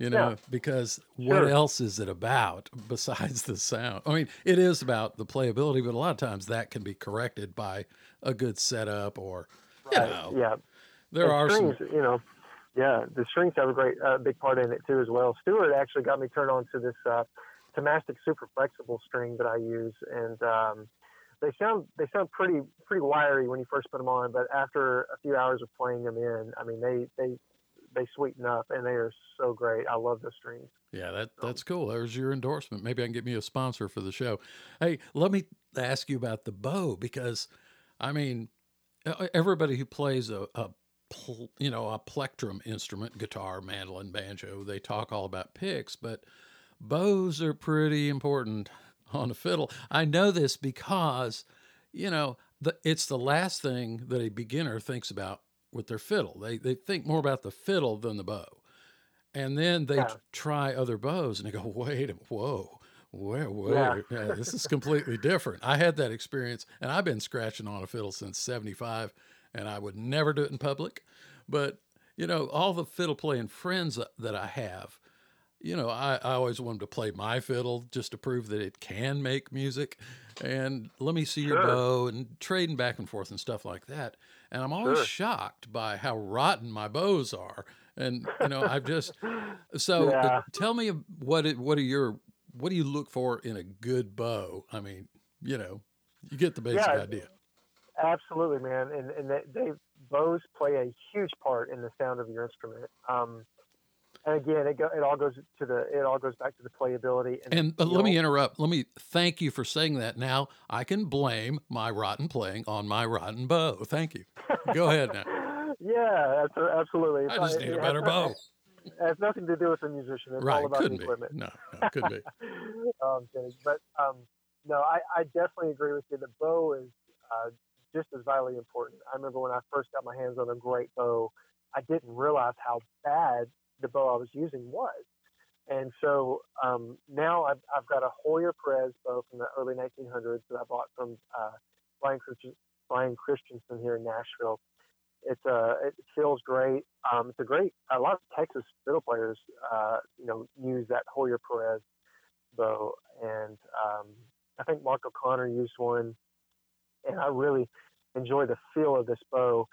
You know, Yeah. because what Sure. else is it about besides the sound? I mean, it is about the playability, but a lot of times that can be corrected by a good setup or, you Right, know, yeah, there And are some. strings, you know, yeah, the strings have a great uh, big part in it too as well. Stuart actually got me turned on to this uh, Thomastik super flexible string that I use, and um, they sound they sound pretty pretty wiry when you first put them on, but after a few hours of playing them in, I mean they they they sweeten up and they are so great. I love the strings. Yeah, that that's cool. There's your endorsement. Maybe I can get me a sponsor for the show. Hey, let me ask you about the bow because, I mean, everybody who plays a, a pl- you know a plectrum instrument, guitar, mandolin, banjo, they talk all about picks, but bows are pretty important on a fiddle. I know this because, you know, the, it's the last thing that a beginner thinks about with their fiddle. They they think more about the fiddle than the bow. And then they Yeah. t- try other bows and they go, wait, a- whoa, where, where? Yeah. Yeah, this is completely different. I had that experience and I've been scratching on a fiddle since 75 and I would never do it in public. But, you know, all the fiddle playing friends that- I have, you know, I, I always want them to play my fiddle just to prove that it can make music. And let me see your Sure. bow and trading back and forth and stuff like that. And I'm always Sure. shocked by how rotten my bows are. And, you know, I've just, so uh, Yeah. tell me what it, what are your, what do you look for in a good bow? I mean, you know, you get the basic Yeah. idea. Absolutely, man, and and they, they bows play a huge part in the sound of your instrument. Um, and again, it go, it all goes to the it all goes back to the playability. And, And uh, let me interrupt. Let me thank you for saying that. Now I can blame my rotten playing on my rotten bow. Thank you. Go ahead now. yeah, absolutely. I just need a better bow. It has nothing to do with the musician. It's all Right. about Couldn't the be. equipment. No, no, couldn't be. um. But um, no, I, I definitely agree with you. The bow is uh, just as vitally important. I remember when I first got my hands on a great bow, I didn't realize how bad the bow I was using was. And so um, now I've, I've got a Hoyer Perez bow from the early 1900s that I bought from uh, Brian, Christian, Brian Christensen here in Nashville. It's a it feels great. Um, it's a great. A lot of Texas fiddle players, uh, you know, use that Hoyer Perez bow, and um, I think Mark O'Connor used one, and I really enjoy the feel of this bow.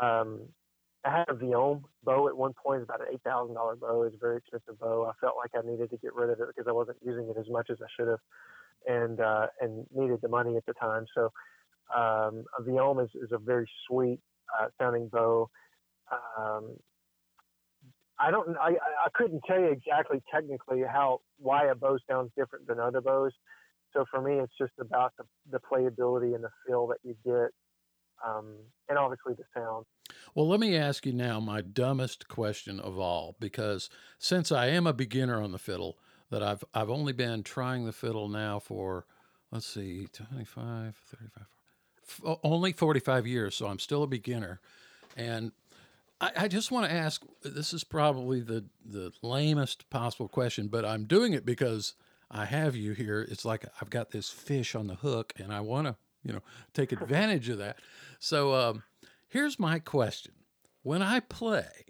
Um, I had a Vuillaume bow at one point, about an eight thousand dollar bow. It's a very expensive bow. I felt like I needed to get rid of it because I wasn't using it as much as I should have, and uh, and needed the money at the time. So um, a Vuillaume is, is a very sweet uh, sounding bow. Um, I don't. I I couldn't tell you exactly technically how why a bow sounds different than other bows. So for me, it's just about the, the playability and the feel that you get, um, and obviously the sound. Well, let me ask you now my dumbest question of all, because since I am a beginner on the fiddle, that I've I've only been trying the fiddle now for let's see 25 35 f- only 45 years so i'm still a beginner and I, I just want to ask this is probably the the lamest possible question but i'm doing it because i have you here it's like i've got this fish on the hook and i want to you know take advantage of that so um, here's my question when i play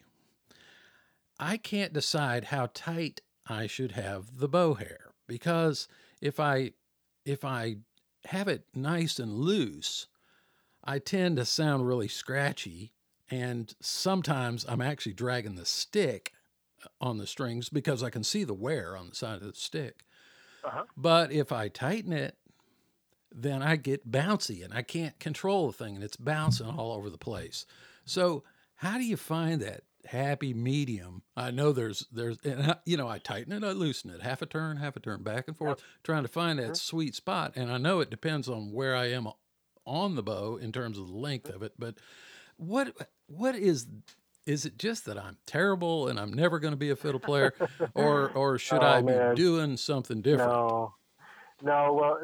i can't decide how tight i should have the bow hair because if i if i have it nice and loose I tend to sound really scratchy, and sometimes I'm actually dragging the stick uh, on the strings because I can see the wear on the side of the stick. Uh-huh. But if I tighten it, then I get bouncy and I can't control the thing and it's bouncing all over the place. So, how do you find that happy medium? I know there's there's and I, you know I tighten it, I loosen it, half a turn, half a turn, back and forth, trying to find that sweet spot. And I know it depends on where I am on the bow in terms of the length of it, but what what is is it just that I'm terrible and I'm never going to be a fiddle player, or or should Oh, I be man. doing something different? No, no. Well,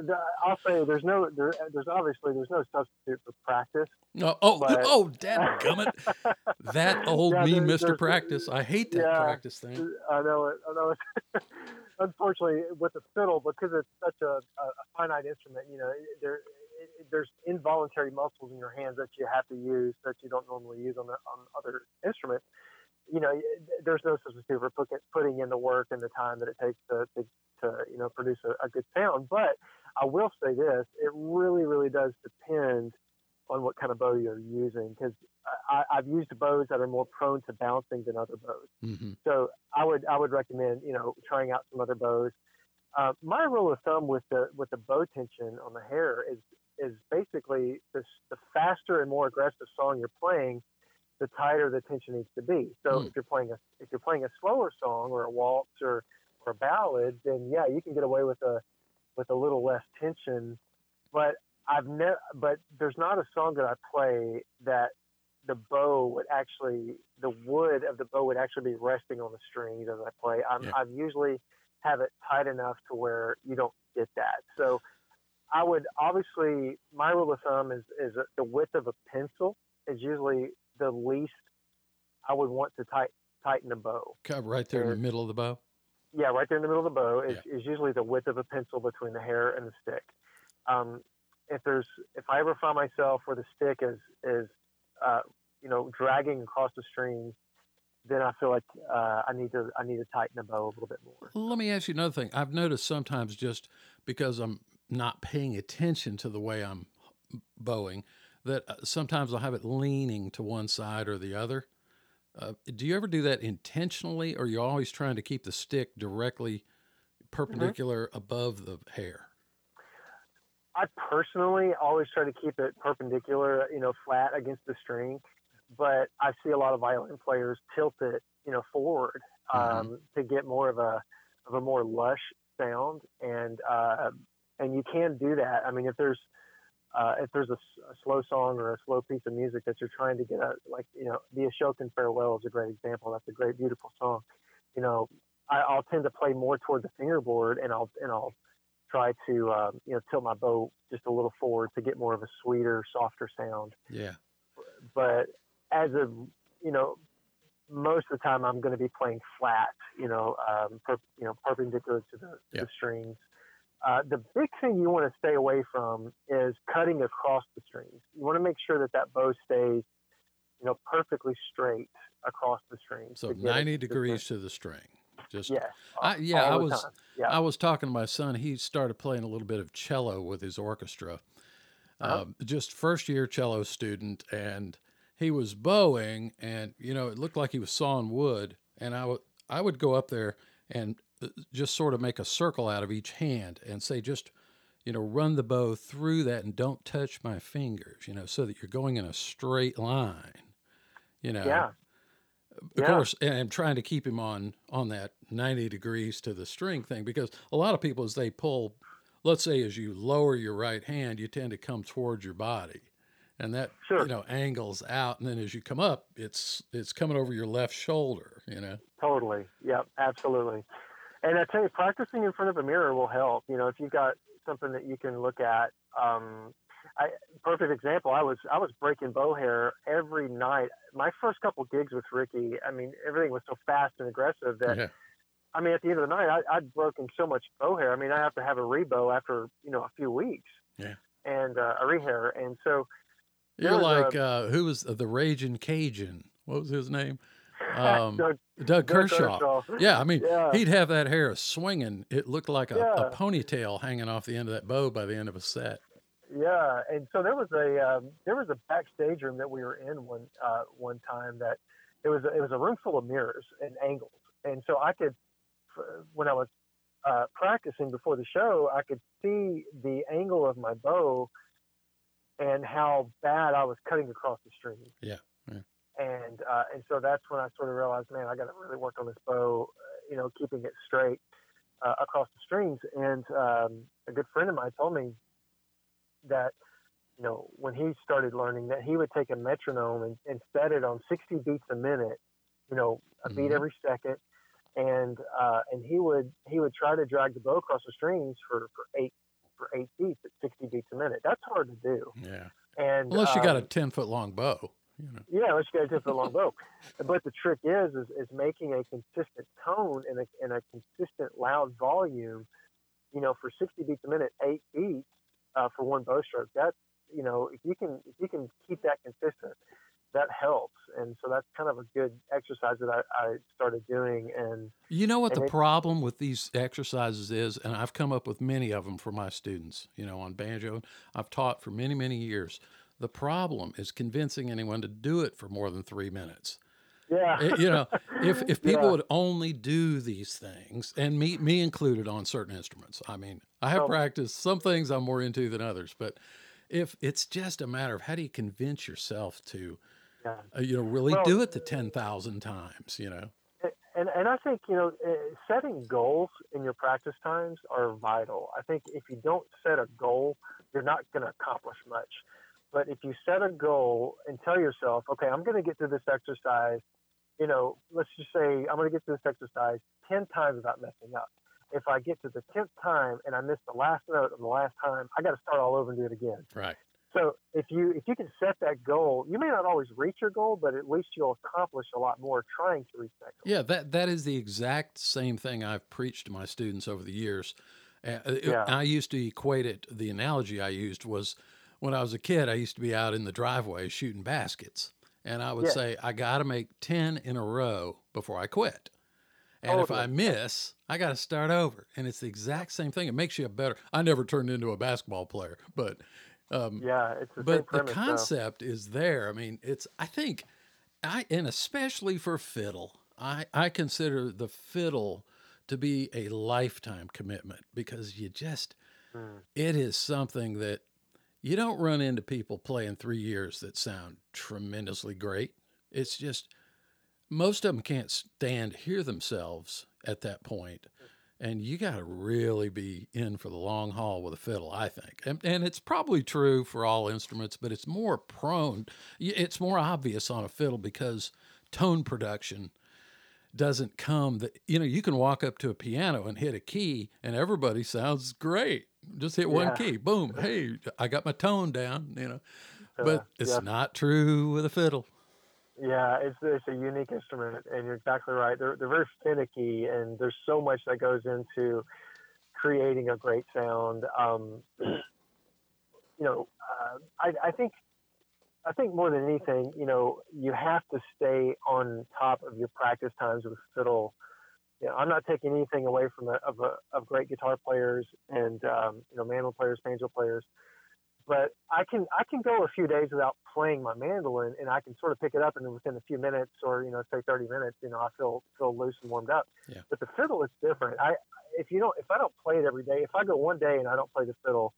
I'll say there's no there, there's obviously there's no substitute for practice. No, oh, But- oh, dadgummit. That old Yeah, me, Mr. Practice. I hate that yeah, practice thing. I know it. I know it. Unfortunately, with the fiddle, because it's such a, a, a finite instrument, you know, there it- there's involuntary muscles in your hands that you have to use that you don't normally use on the, on other instruments. You know, there's no substitute for put, putting in the work and the time that it takes to, to, to you know produce a, a good sound. But I will say this: it really, really does depend on what kind of bow you're using because I, I've used bows that are more prone to bouncing than other bows. hmm So I would I would recommend you know trying out some other bows. Uh, my rule of thumb with the with the bow tension on the hair is is basically the the faster and more aggressive song you're playing, the tighter the tension needs to be. So Hmm. if you're playing a if you're playing a slower song or a waltz or or a ballad, then yeah, you can get away with a with a little less tension. But I've never but there's not a song that I play that the bow would actually the wood of the bow would actually be resting on the strings as I play. I'm Yeah. I've usually have it tight enough to where you don't get that. So I would obviously my rule of thumb is is the width of a pencil is usually the least I would want to tight, tighten the bow. Cut right there in the middle of the bow. Yeah, right there in the middle of the bow is, is usually the width of a pencil between the hair and the stick. Um, if there's if I ever find myself where the stick is is uh, you know dragging across the strings, then I feel like uh, I need to I need to tighten the bow a little bit more. Let me ask you another thing. I've noticed sometimes just because I'm not paying attention to the way I'm bowing, that uh, sometimes I'll have it leaning to one side or the other. Uh, do you ever do that intentionally, or are you're always trying to keep the stick directly perpendicular above the hair? I personally always try to keep it perpendicular, you know, flat against the string. But I see a lot of violin players tilt it, you know, forward um, to get more of a of a more lush sound, and uh, and you can do that. I mean, if there's uh, if there's a slow song or a slow piece of music that you're trying to get a like, you know, the Ashokan Farewell is a great example. That's a great, beautiful song. You know, I, I'll tend to play more toward the fingerboard, and I'll and I'll try to um, you know tilt my bow just a little forward to get more of a sweeter, softer sound. Yeah. But as a you know, most of the time I'm going to be playing flat, you know, um, per, you know, perpendicular to the, to Yeah. the strings. Uh, the big thing you want to stay away from is cutting across the strings. You want to make sure that that bow stays, you know, perfectly straight across the strings. So to get it- 90 degrees to the string. Just Yes. I, yeah, I was. Yeah. I was talking to my son. He started playing a little bit of cello with his orchestra. Uh-huh. Um, just first year cello student, and he was bowing, and you know it looked like he was sawing wood. And I would I would go up there and just sort of make a circle out of each hand and say just you know run the bow through that and don't touch my fingers. You know so that you're going in a straight line. You know yeah. of Yeah. course, and I'm trying to keep him on on that 90 degrees to the string thing because a lot of people, as they pull, let's say as you lower your right hand, you tend to come towards your body, and that Sure. you know angles out, and then as you come up, it's it's coming over your left shoulder. You know, Totally. Yep. Absolutely. And I tell you, practicing in front of a mirror will help. You know, if you've got something that you can look at. Um, I, perfect example. I was I was breaking bow hair every night. My first couple gigs with Ricky. I mean, everything was so fast and aggressive that yeah, I mean, at the end of the night, I, I'd broken so much bow hair. I mean, I have to have a rebow after you know a few weeks. Yeah. And uh, a rehair, and so you're There's a- like uh, who was the Raging Cajun? What was his name? Um, Doug, Doug Doug Kershaw. Kershaw. Yeah, I mean, Yeah. he'd have that hair swinging. It looked like a, a ponytail hanging off the end of that bow by the end of a set. Yeah, and so there was a um, there was a backstage room that we were in one uh, one time that it was it was a room full of mirrors and angles, and so I could when I was uh, practicing before the show, I could see the angle of my bow and how bad I was cutting across the string. Yeah, yeah. And uh, and so that's when I sort of realized, man, I got to really work on this bow, uh, you know, keeping it straight uh, across the strings. And um, a good friend of mine told me that you know when he started learning that he would take a metronome and, and set it on 60 beats a minute you know a beat Mhm. every second and uh, and he would he would try to drag the bow across the strings for for eight for eight beats at 60 beats a minute that's hard to do Yeah. and Unless you got a um, 10 foot long bow, you know. yeah, unless you got a long bow. But the trick is, is, is making a consistent tone and a, and a consistent loud volume. You know, for 60 beats a minute, eight beats uh, for one bow stroke. That's you know, if you can if you can keep that consistent, that helps. And so that's kind of a good exercise that I, I started doing. And You know what the it- problem with these exercises is, and I've come up with many of them for my students, you know, on banjo. I've taught for many, many years. The problem is convincing anyone to do it for more than three minutes. yeah, It- you know, if if people Yeah. would only do these things, and me me included on certain instruments. I mean, I have Oh. practiced some things I'm more into than others, but if it's just a matter of how do you convince yourself to, yeah. uh, you know, really Well- do it the ten thousand times, you know. and and I think you know uh, setting goals in your practice times are vital. I think if you don't set a goal, you're not going to accomplish much. But if you set a goal and tell yourself, okay, I'm going to get through this exercise, you know, let's just say I'm going to get through this exercise ten times without messing up. If I get to the tenth time and I miss the last note of the last time, I got to start all over and do it again. Right. So if you if you can set that goal, you may not always reach your goal, but at least you'll accomplish a lot more trying to reach that goal. Yeah, that that is the exact same thing I've preached to my students over the years. Uh, Yeah. I used to equate it. The analogy I used was when I was a kid. I used to be out in the driveway shooting baskets, and I would say I got to make ten in a row before I quit. And if I miss, I got to start over. And it's the exact same thing. It makes you a better. I never turned into a basketball player, but um, Yeah, it's the but the premise. though. concept is there. I mean, it's I think I and especially for fiddle, I I consider the fiddle to be a lifetime commitment because you just Mm. it is something that you don't run into people playing 3 years that sound tremendously great. It's just most of them can't stand hear themselves at that point. And you got to really be in for the long haul with a fiddle i think. And, and it's probably true for all instruments but it's more prone it's more obvious on a fiddle because tone production doesn't come that you know you can walk up to a piano and hit a key and everybody sounds great just hit one Yeah. key boom hey i got my tone down you know Uh, but it's yeah. not true with a fiddle Yeah, it's it's a unique instrument, and you're exactly right. They're they're very finicky, and there's so much that goes into creating a great sound. Um, you know, uh, I I think I think more than anything, you know, you have to stay on top of your practice times with fiddle. You know, I'm not taking anything away from a, of a, of great guitar players and um, you know mandolin players, banjo players but I can I can go a few days without playing my mandolin, and I can sort of pick it up, and within a few minutes, or you know, say 30 minutes, you know, I feel feel loose and warmed up. Yeah. But the fiddle is different. I if you don't if I don't play it every day, if I go one day and I don't play the fiddle,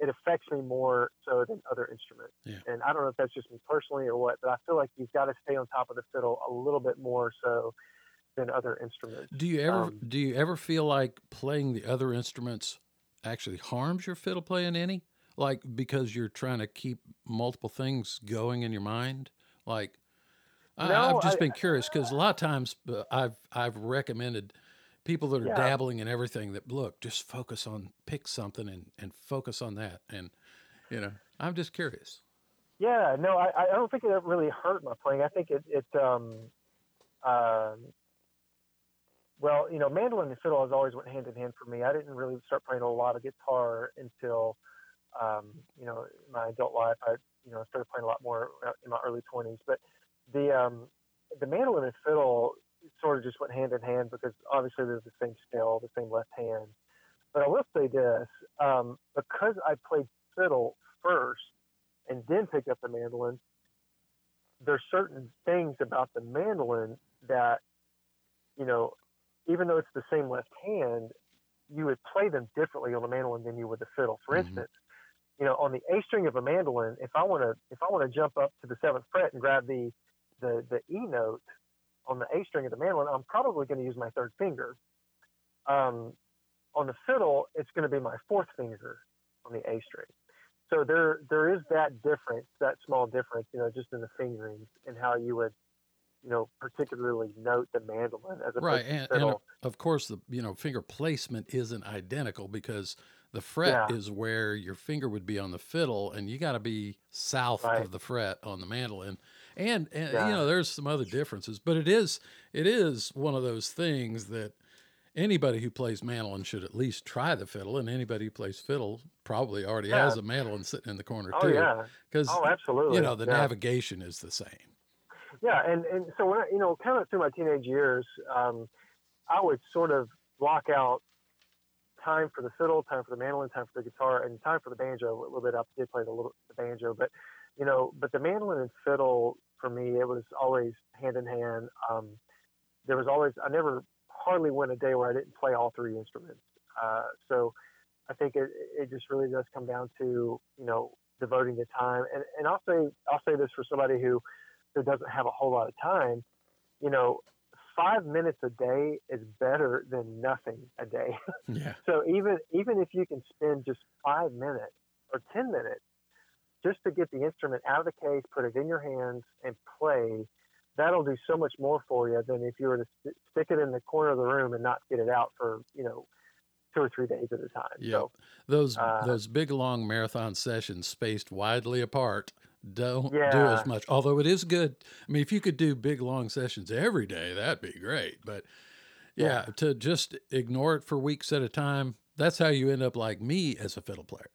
it affects me more so than other instruments. Yeah. And I don't know if that's just me personally or what, but I feel like you've got to stay on top of the fiddle a little bit more so than other instruments. Do you ever Um, do you ever feel like playing the other instruments actually harms your fiddle playing any? Like because you're trying to keep multiple things going in your mind? Like I, No, I've just I- been curious because a lot of times uh, I've I've recommended people that are Yeah. dabbling in everything that look just focus on pick something and and focus on that and you know I'm just curious. Yeah, no, I, I don't think it really hurt my playing. I think it, it um, um, well, you know, mandolin and fiddle has always went hand in hand for me. I didn't really start playing a lot of guitar until, um, you know, my adult life. I, you know, started playing a lot more in my early 20s. But the um, the mandolin and fiddle sort of just went hand in hand because obviously they're the same scale, the same left hand. But I will say this, um, because I played fiddle first and then picked up the mandolin, there's certain things about the mandolin that, you know, even though it's the same left hand, you would play them differently on the mandolin than you would the fiddle. For Mhm. instance, you know, on the A string of a mandolin, if I want to if I want to jump up to the seventh fret and grab the the the E note on the A string of the mandolin, I'm probably going to use my third finger. Um, on the fiddle, it's going to be my fourth finger on the A string. So there there is that difference, that small difference, you know, just in the fingerings and how you would, you know, particularly note the mandolin as opposed Right, to and, and of course the you know finger placement isn't identical because the fret Yeah. is where your finger would be on the fiddle, and you got to be south Right. of the fret on the mandolin. And, and you know there's some other differences, but it is it is one of those things that anybody who plays mandolin should at least try the fiddle, and anybody who plays fiddle probably already Yeah. has a mandolin sitting in the corner Oh too, yeah. because Oh, absolutely. you know the yeah. navigation is the same. Yeah, and and so when I, you know, kind of through my teenage years, um, I would sort of block out time for the fiddle, time for the mandolin, time for the guitar, and time for the banjo. A little bit. I did play the little the banjo, but you know, but the mandolin and fiddle for me, it was always hand in hand. Um, there was always I never hardly went a day where I didn't play all three instruments. Uh, so I think it it just really does come down to you know devoting the time, and and I'll say I'll say this for somebody who who doesn't have a whole lot of time, you know, five minutes a day is better than nothing a day. Yeah, so even even if you can spend just five minutes or ten minutes just to get the instrument out of the case, put it in your hands, and play, that'll do so much more for you than if you were to st- stick it in the corner of the room and not get it out for you know two or three days at a time. Yeah, So those Uh, those big long marathon sessions spaced widely apart don't do as much. Although it is good. I mean, if you could do big long sessions every day, that'd be great. But yeah, to just ignore it for weeks at a time, that's how you end up like me as a fiddle player.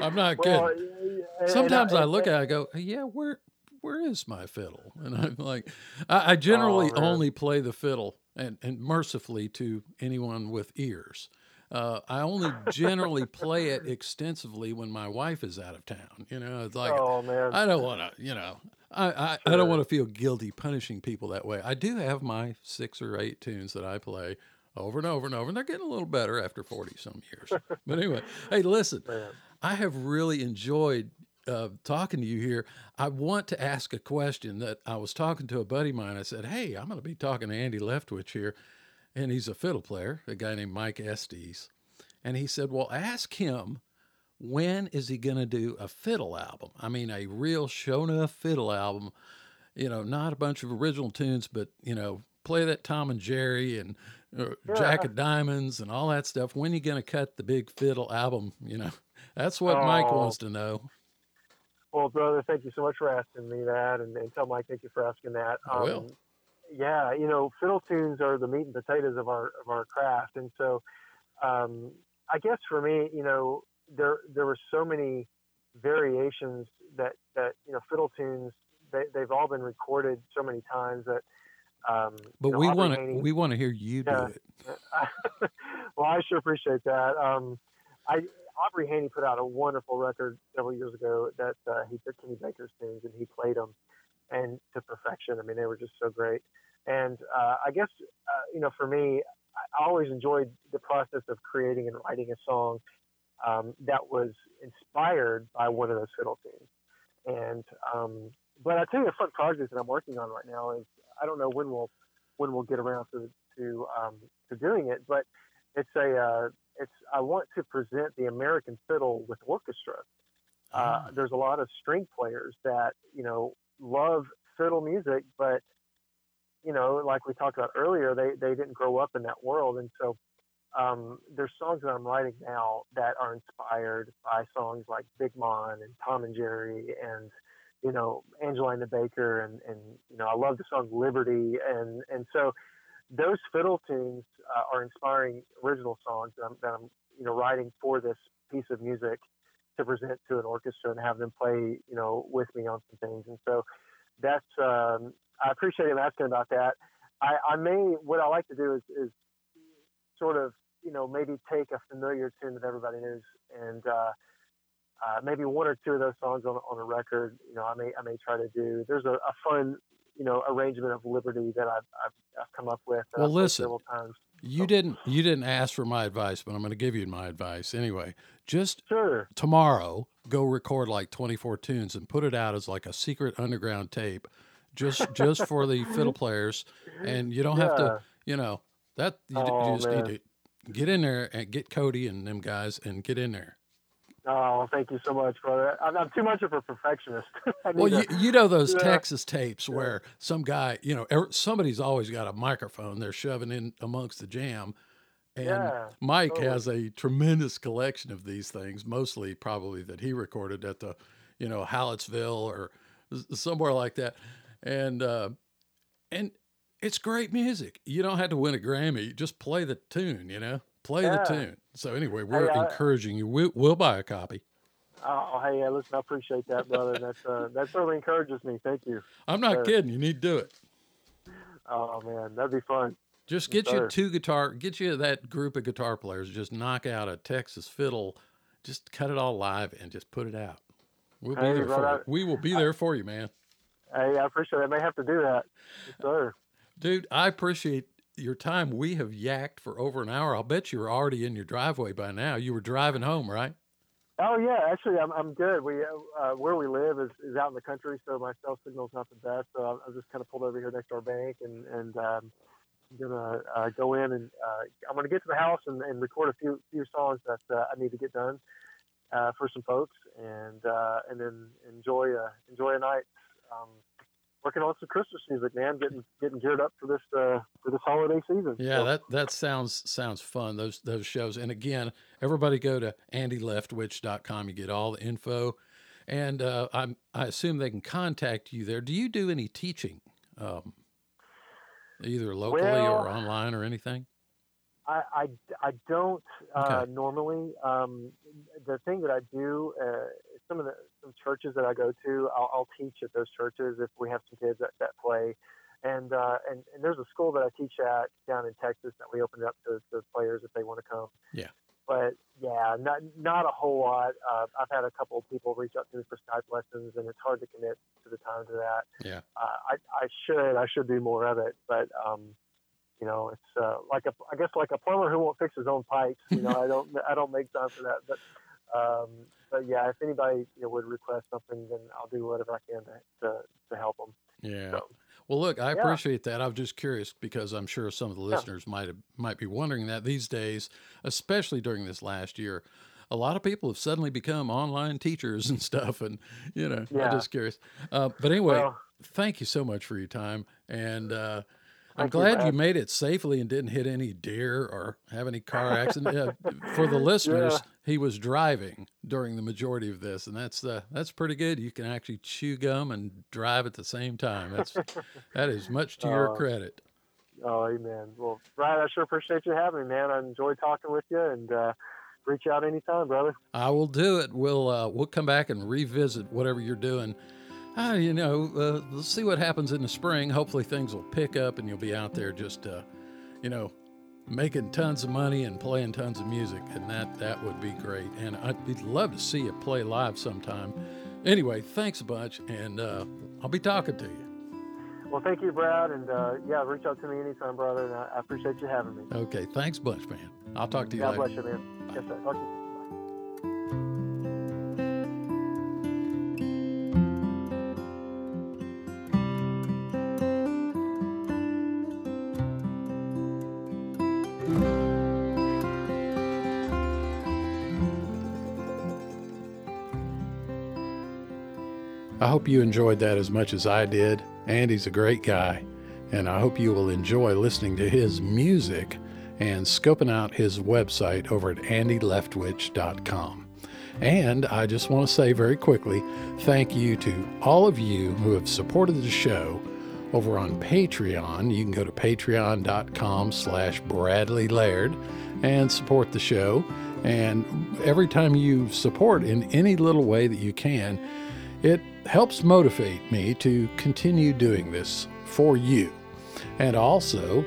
I'm not well, kidding. Sometimes uh, I and- look at it, I go, yeah, where where is my fiddle? And I'm like, I, I oh, generally Oh, only play the fiddle, and, and mercifully to anyone with ears. Uh, I only generally play it extensively when my wife is out of town. You know, it's like oh man, I don't want to, you know, I, I, I don't want to feel guilty punishing people that way. I do have my six or eight tunes that I play over and over and over, and they're getting a little better after 40 some years. but anyway, hey, listen, man. I have really enjoyed uh, talking to you here. I want to ask a question that I was talking to a buddy of mine. I said, Hey, I'm going to be talking to Andy Leftwich here, and he's a fiddle player, a guy named Mike Estes. And he said, Well, ask him when is he going to do a fiddle album? I mean, a real show enough fiddle album, you know, not a bunch of original tunes, but, you know, play that Tom and Jerry and uh, Jack of Diamonds and all that stuff. When you going to cut the big fiddle album? You know, that's what Mike Oh. wants to know. Well, brother, thank you so much for asking me that, and, and tell Mike thank you for asking that. I will. Yeah, you know, fiddle tunes are the meat and potatoes of our of our craft, and so um, I guess for me, you know, there there were so many variations that that you know fiddle tunes they they've all been recorded so many times that. Um, But you know, we want to we want to hear you do it. well, I sure appreciate that. Um, I Aubrey Haynie put out a wonderful record several years ago that uh, he took Kenny Baker's tunes and he played them and to perfection. I mean, they were just so great. And uh, I guess uh, you know, for me, I always enjoyed the process of creating and writing a song um, that was inspired by one of those fiddle tunes. And um, but I tell you, a fun project that I'm working on right now is I don't know when we'll when we'll get around to to um, to doing it, but it's a uh, it's I want to present the American fiddle with orchestra. Uh, there's a lot of string players that you know love fiddle music, but you know, like we talked about earlier, they they didn't grow up in that world, and so um, there's songs that I'm writing now that are inspired by songs like Big Mon and Tom and Jerry and you know Angelina Baker and and you know I love the song Liberty. And and so those fiddle tunes uh, are inspiring original songs that I'm, that I'm you know writing for this piece of music to present to an orchestra and have them play you know with me on some things and so that's um, I appreciate him asking about that. I, I may what I like to do is, is sort of you know maybe take a familiar tune that everybody knows and uh, uh, maybe one or two of those songs on, on a record. You know I may I may try to do. There's a, a fun you know arrangement of Liberty that I've I've, I've come up with. Well, listen. several times. You didn't you didn't ask for my advice, but I'm going to give you my advice anyway. Just Sure. tomorrow, go record like 24 tunes and put it out as like a secret underground tape, just just for the fiddle players, and you don't have to, you know, that you, d- you Oh, just man. need to get in there and get Cody and them guys and get in there. Oh, thank you so much, brother. I'm, I'm too much of a perfectionist. Well, need you, you know those Yeah. Texas tapes where some guy, you know, somebody's always got a microphone they're shoving in amongst the jam. And Yeah, Mike totally. has a tremendous collection of these things, mostly probably that he recorded at the, you know, Hallettsville or somewhere like that. And uh, and it's great music. You don't have to win a Grammy. Just play the tune, you know, play the tune. So anyway, we're I- encouraging you. We'll, we'll buy a copy. Oh, hey, yeah, listen, I appreciate that, brother. That's uh, that certainly encourages me. Thank you. I'm not kidding. You need to do it. Oh man, that'd be fun. Just get you two guitar, get you that group of guitar players. Just knock out a Texas fiddle, just cut it all live and just put it out. We'll be Hey, there for brother, you. We will be there for you, man. Hey, I appreciate it. I may have to do that. Yes, sir. Dude, I appreciate your time. We have yacked for over an hour. I'll bet you were already in your driveway by now. You were driving home, right? Oh yeah, actually, I'm I'm good. We uh, uh, where we live is, is out in the country, so my cell signal's not the best. So I'm, I'm just kind of pulled over here next to our bank, and and um, gonna uh, go in and uh, I'm gonna get to the house and, and record a few few songs that uh, I need to get done uh, for some folks, and uh, and then enjoy a enjoy a night. Um, working on some Christmas music, man. Getting getting geared up for this uh, for this holiday season. Yeah, So, that that sounds sounds fun. Those those shows. And again, everybody go to andyleftwich.com. You get all the info, and uh, I'm I assume they can contact you there. Do you do any teaching, um, either locally Well- or online or anything? I, I, I don't uh, normally. Um, the thing that I do, uh, some of the some churches that I go to, I'll, I'll teach at those churches if we have some kids that, that play. And, uh, and and there's a school that I teach at down in Texas that we opened up to, to players if they want to come. Yeah. But yeah, not not a whole lot. Uh, I've had a couple of people reach out to me for Skype lessons, and it's hard to commit to the time to that Yeah. uh, I, I should I should do more of it, but um, you know, it's uh, like a I guess like a plumber who won't fix his own pipes. You know, I don't I don't make time for that. But um, but yeah, if anybody you know, would request something, then I'll do whatever I can to to, to help them. Yeah. So Well, look, I Yeah. appreciate that. I was just curious because I'm sure some of the Yeah. listeners might have, might be wondering that these days, especially during this last year, a lot of people have suddenly become online teachers and stuff, and you know, I'm just curious. Uh, but anyway, Well- thank you so much for your time, and uh, I'm Thank you, glad you, made it safely and didn't hit any deer or have any car accident. yeah, for the listeners, he was driving, during the majority of this, and that's uh, that's pretty good. You can actually chew gum and drive at the same time. That's that is much to your Uh, credit. Oh, amen. Well, Brad, I sure appreciate you having me, man. I enjoyed talking with you, and uh, reach out anytime, brother. I will do it. We'll uh, we'll come back and revisit whatever you're doing. Uh, you know, uh, let's see what happens in the spring. Hopefully, things will pick up and you'll be out there just, uh, you know, making tons of money and playing tons of music, and that that would be great. And I'd be love to see you play live sometime. Anyway, thanks a bunch, and uh, I'll be talking to you. Well, thank you, Brad, and uh, yeah, reach out to me anytime, brother. And I, appreciate you having me. Okay, thanks bunch, man. I'll talk to you God later. bless you, man. Yes, sir. Hope you enjoyed that as much as I did. Andy's a great guy, and I hope you will enjoy listening to his music and scoping out his website over at andyleftwich.com. And I just want to say very quickly thank you to all of you who have supported the show over on Patreon. You can go to patreon.com slash Bradley Laird and support the show. And every time you support in any little way that you can, it helps motivate me to continue doing this for you. And also,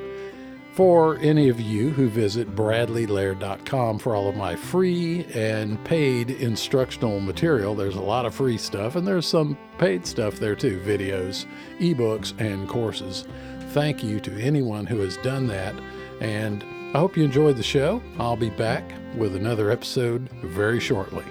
for any of you who visit bradleylaird.com for all of my free and paid instructional material, there's a lot of free stuff, and there's some paid stuff there too videos, ebooks, and courses. Thank you to anyone who has done that. And I hope you enjoyed the show. I'll be back with another episode very shortly.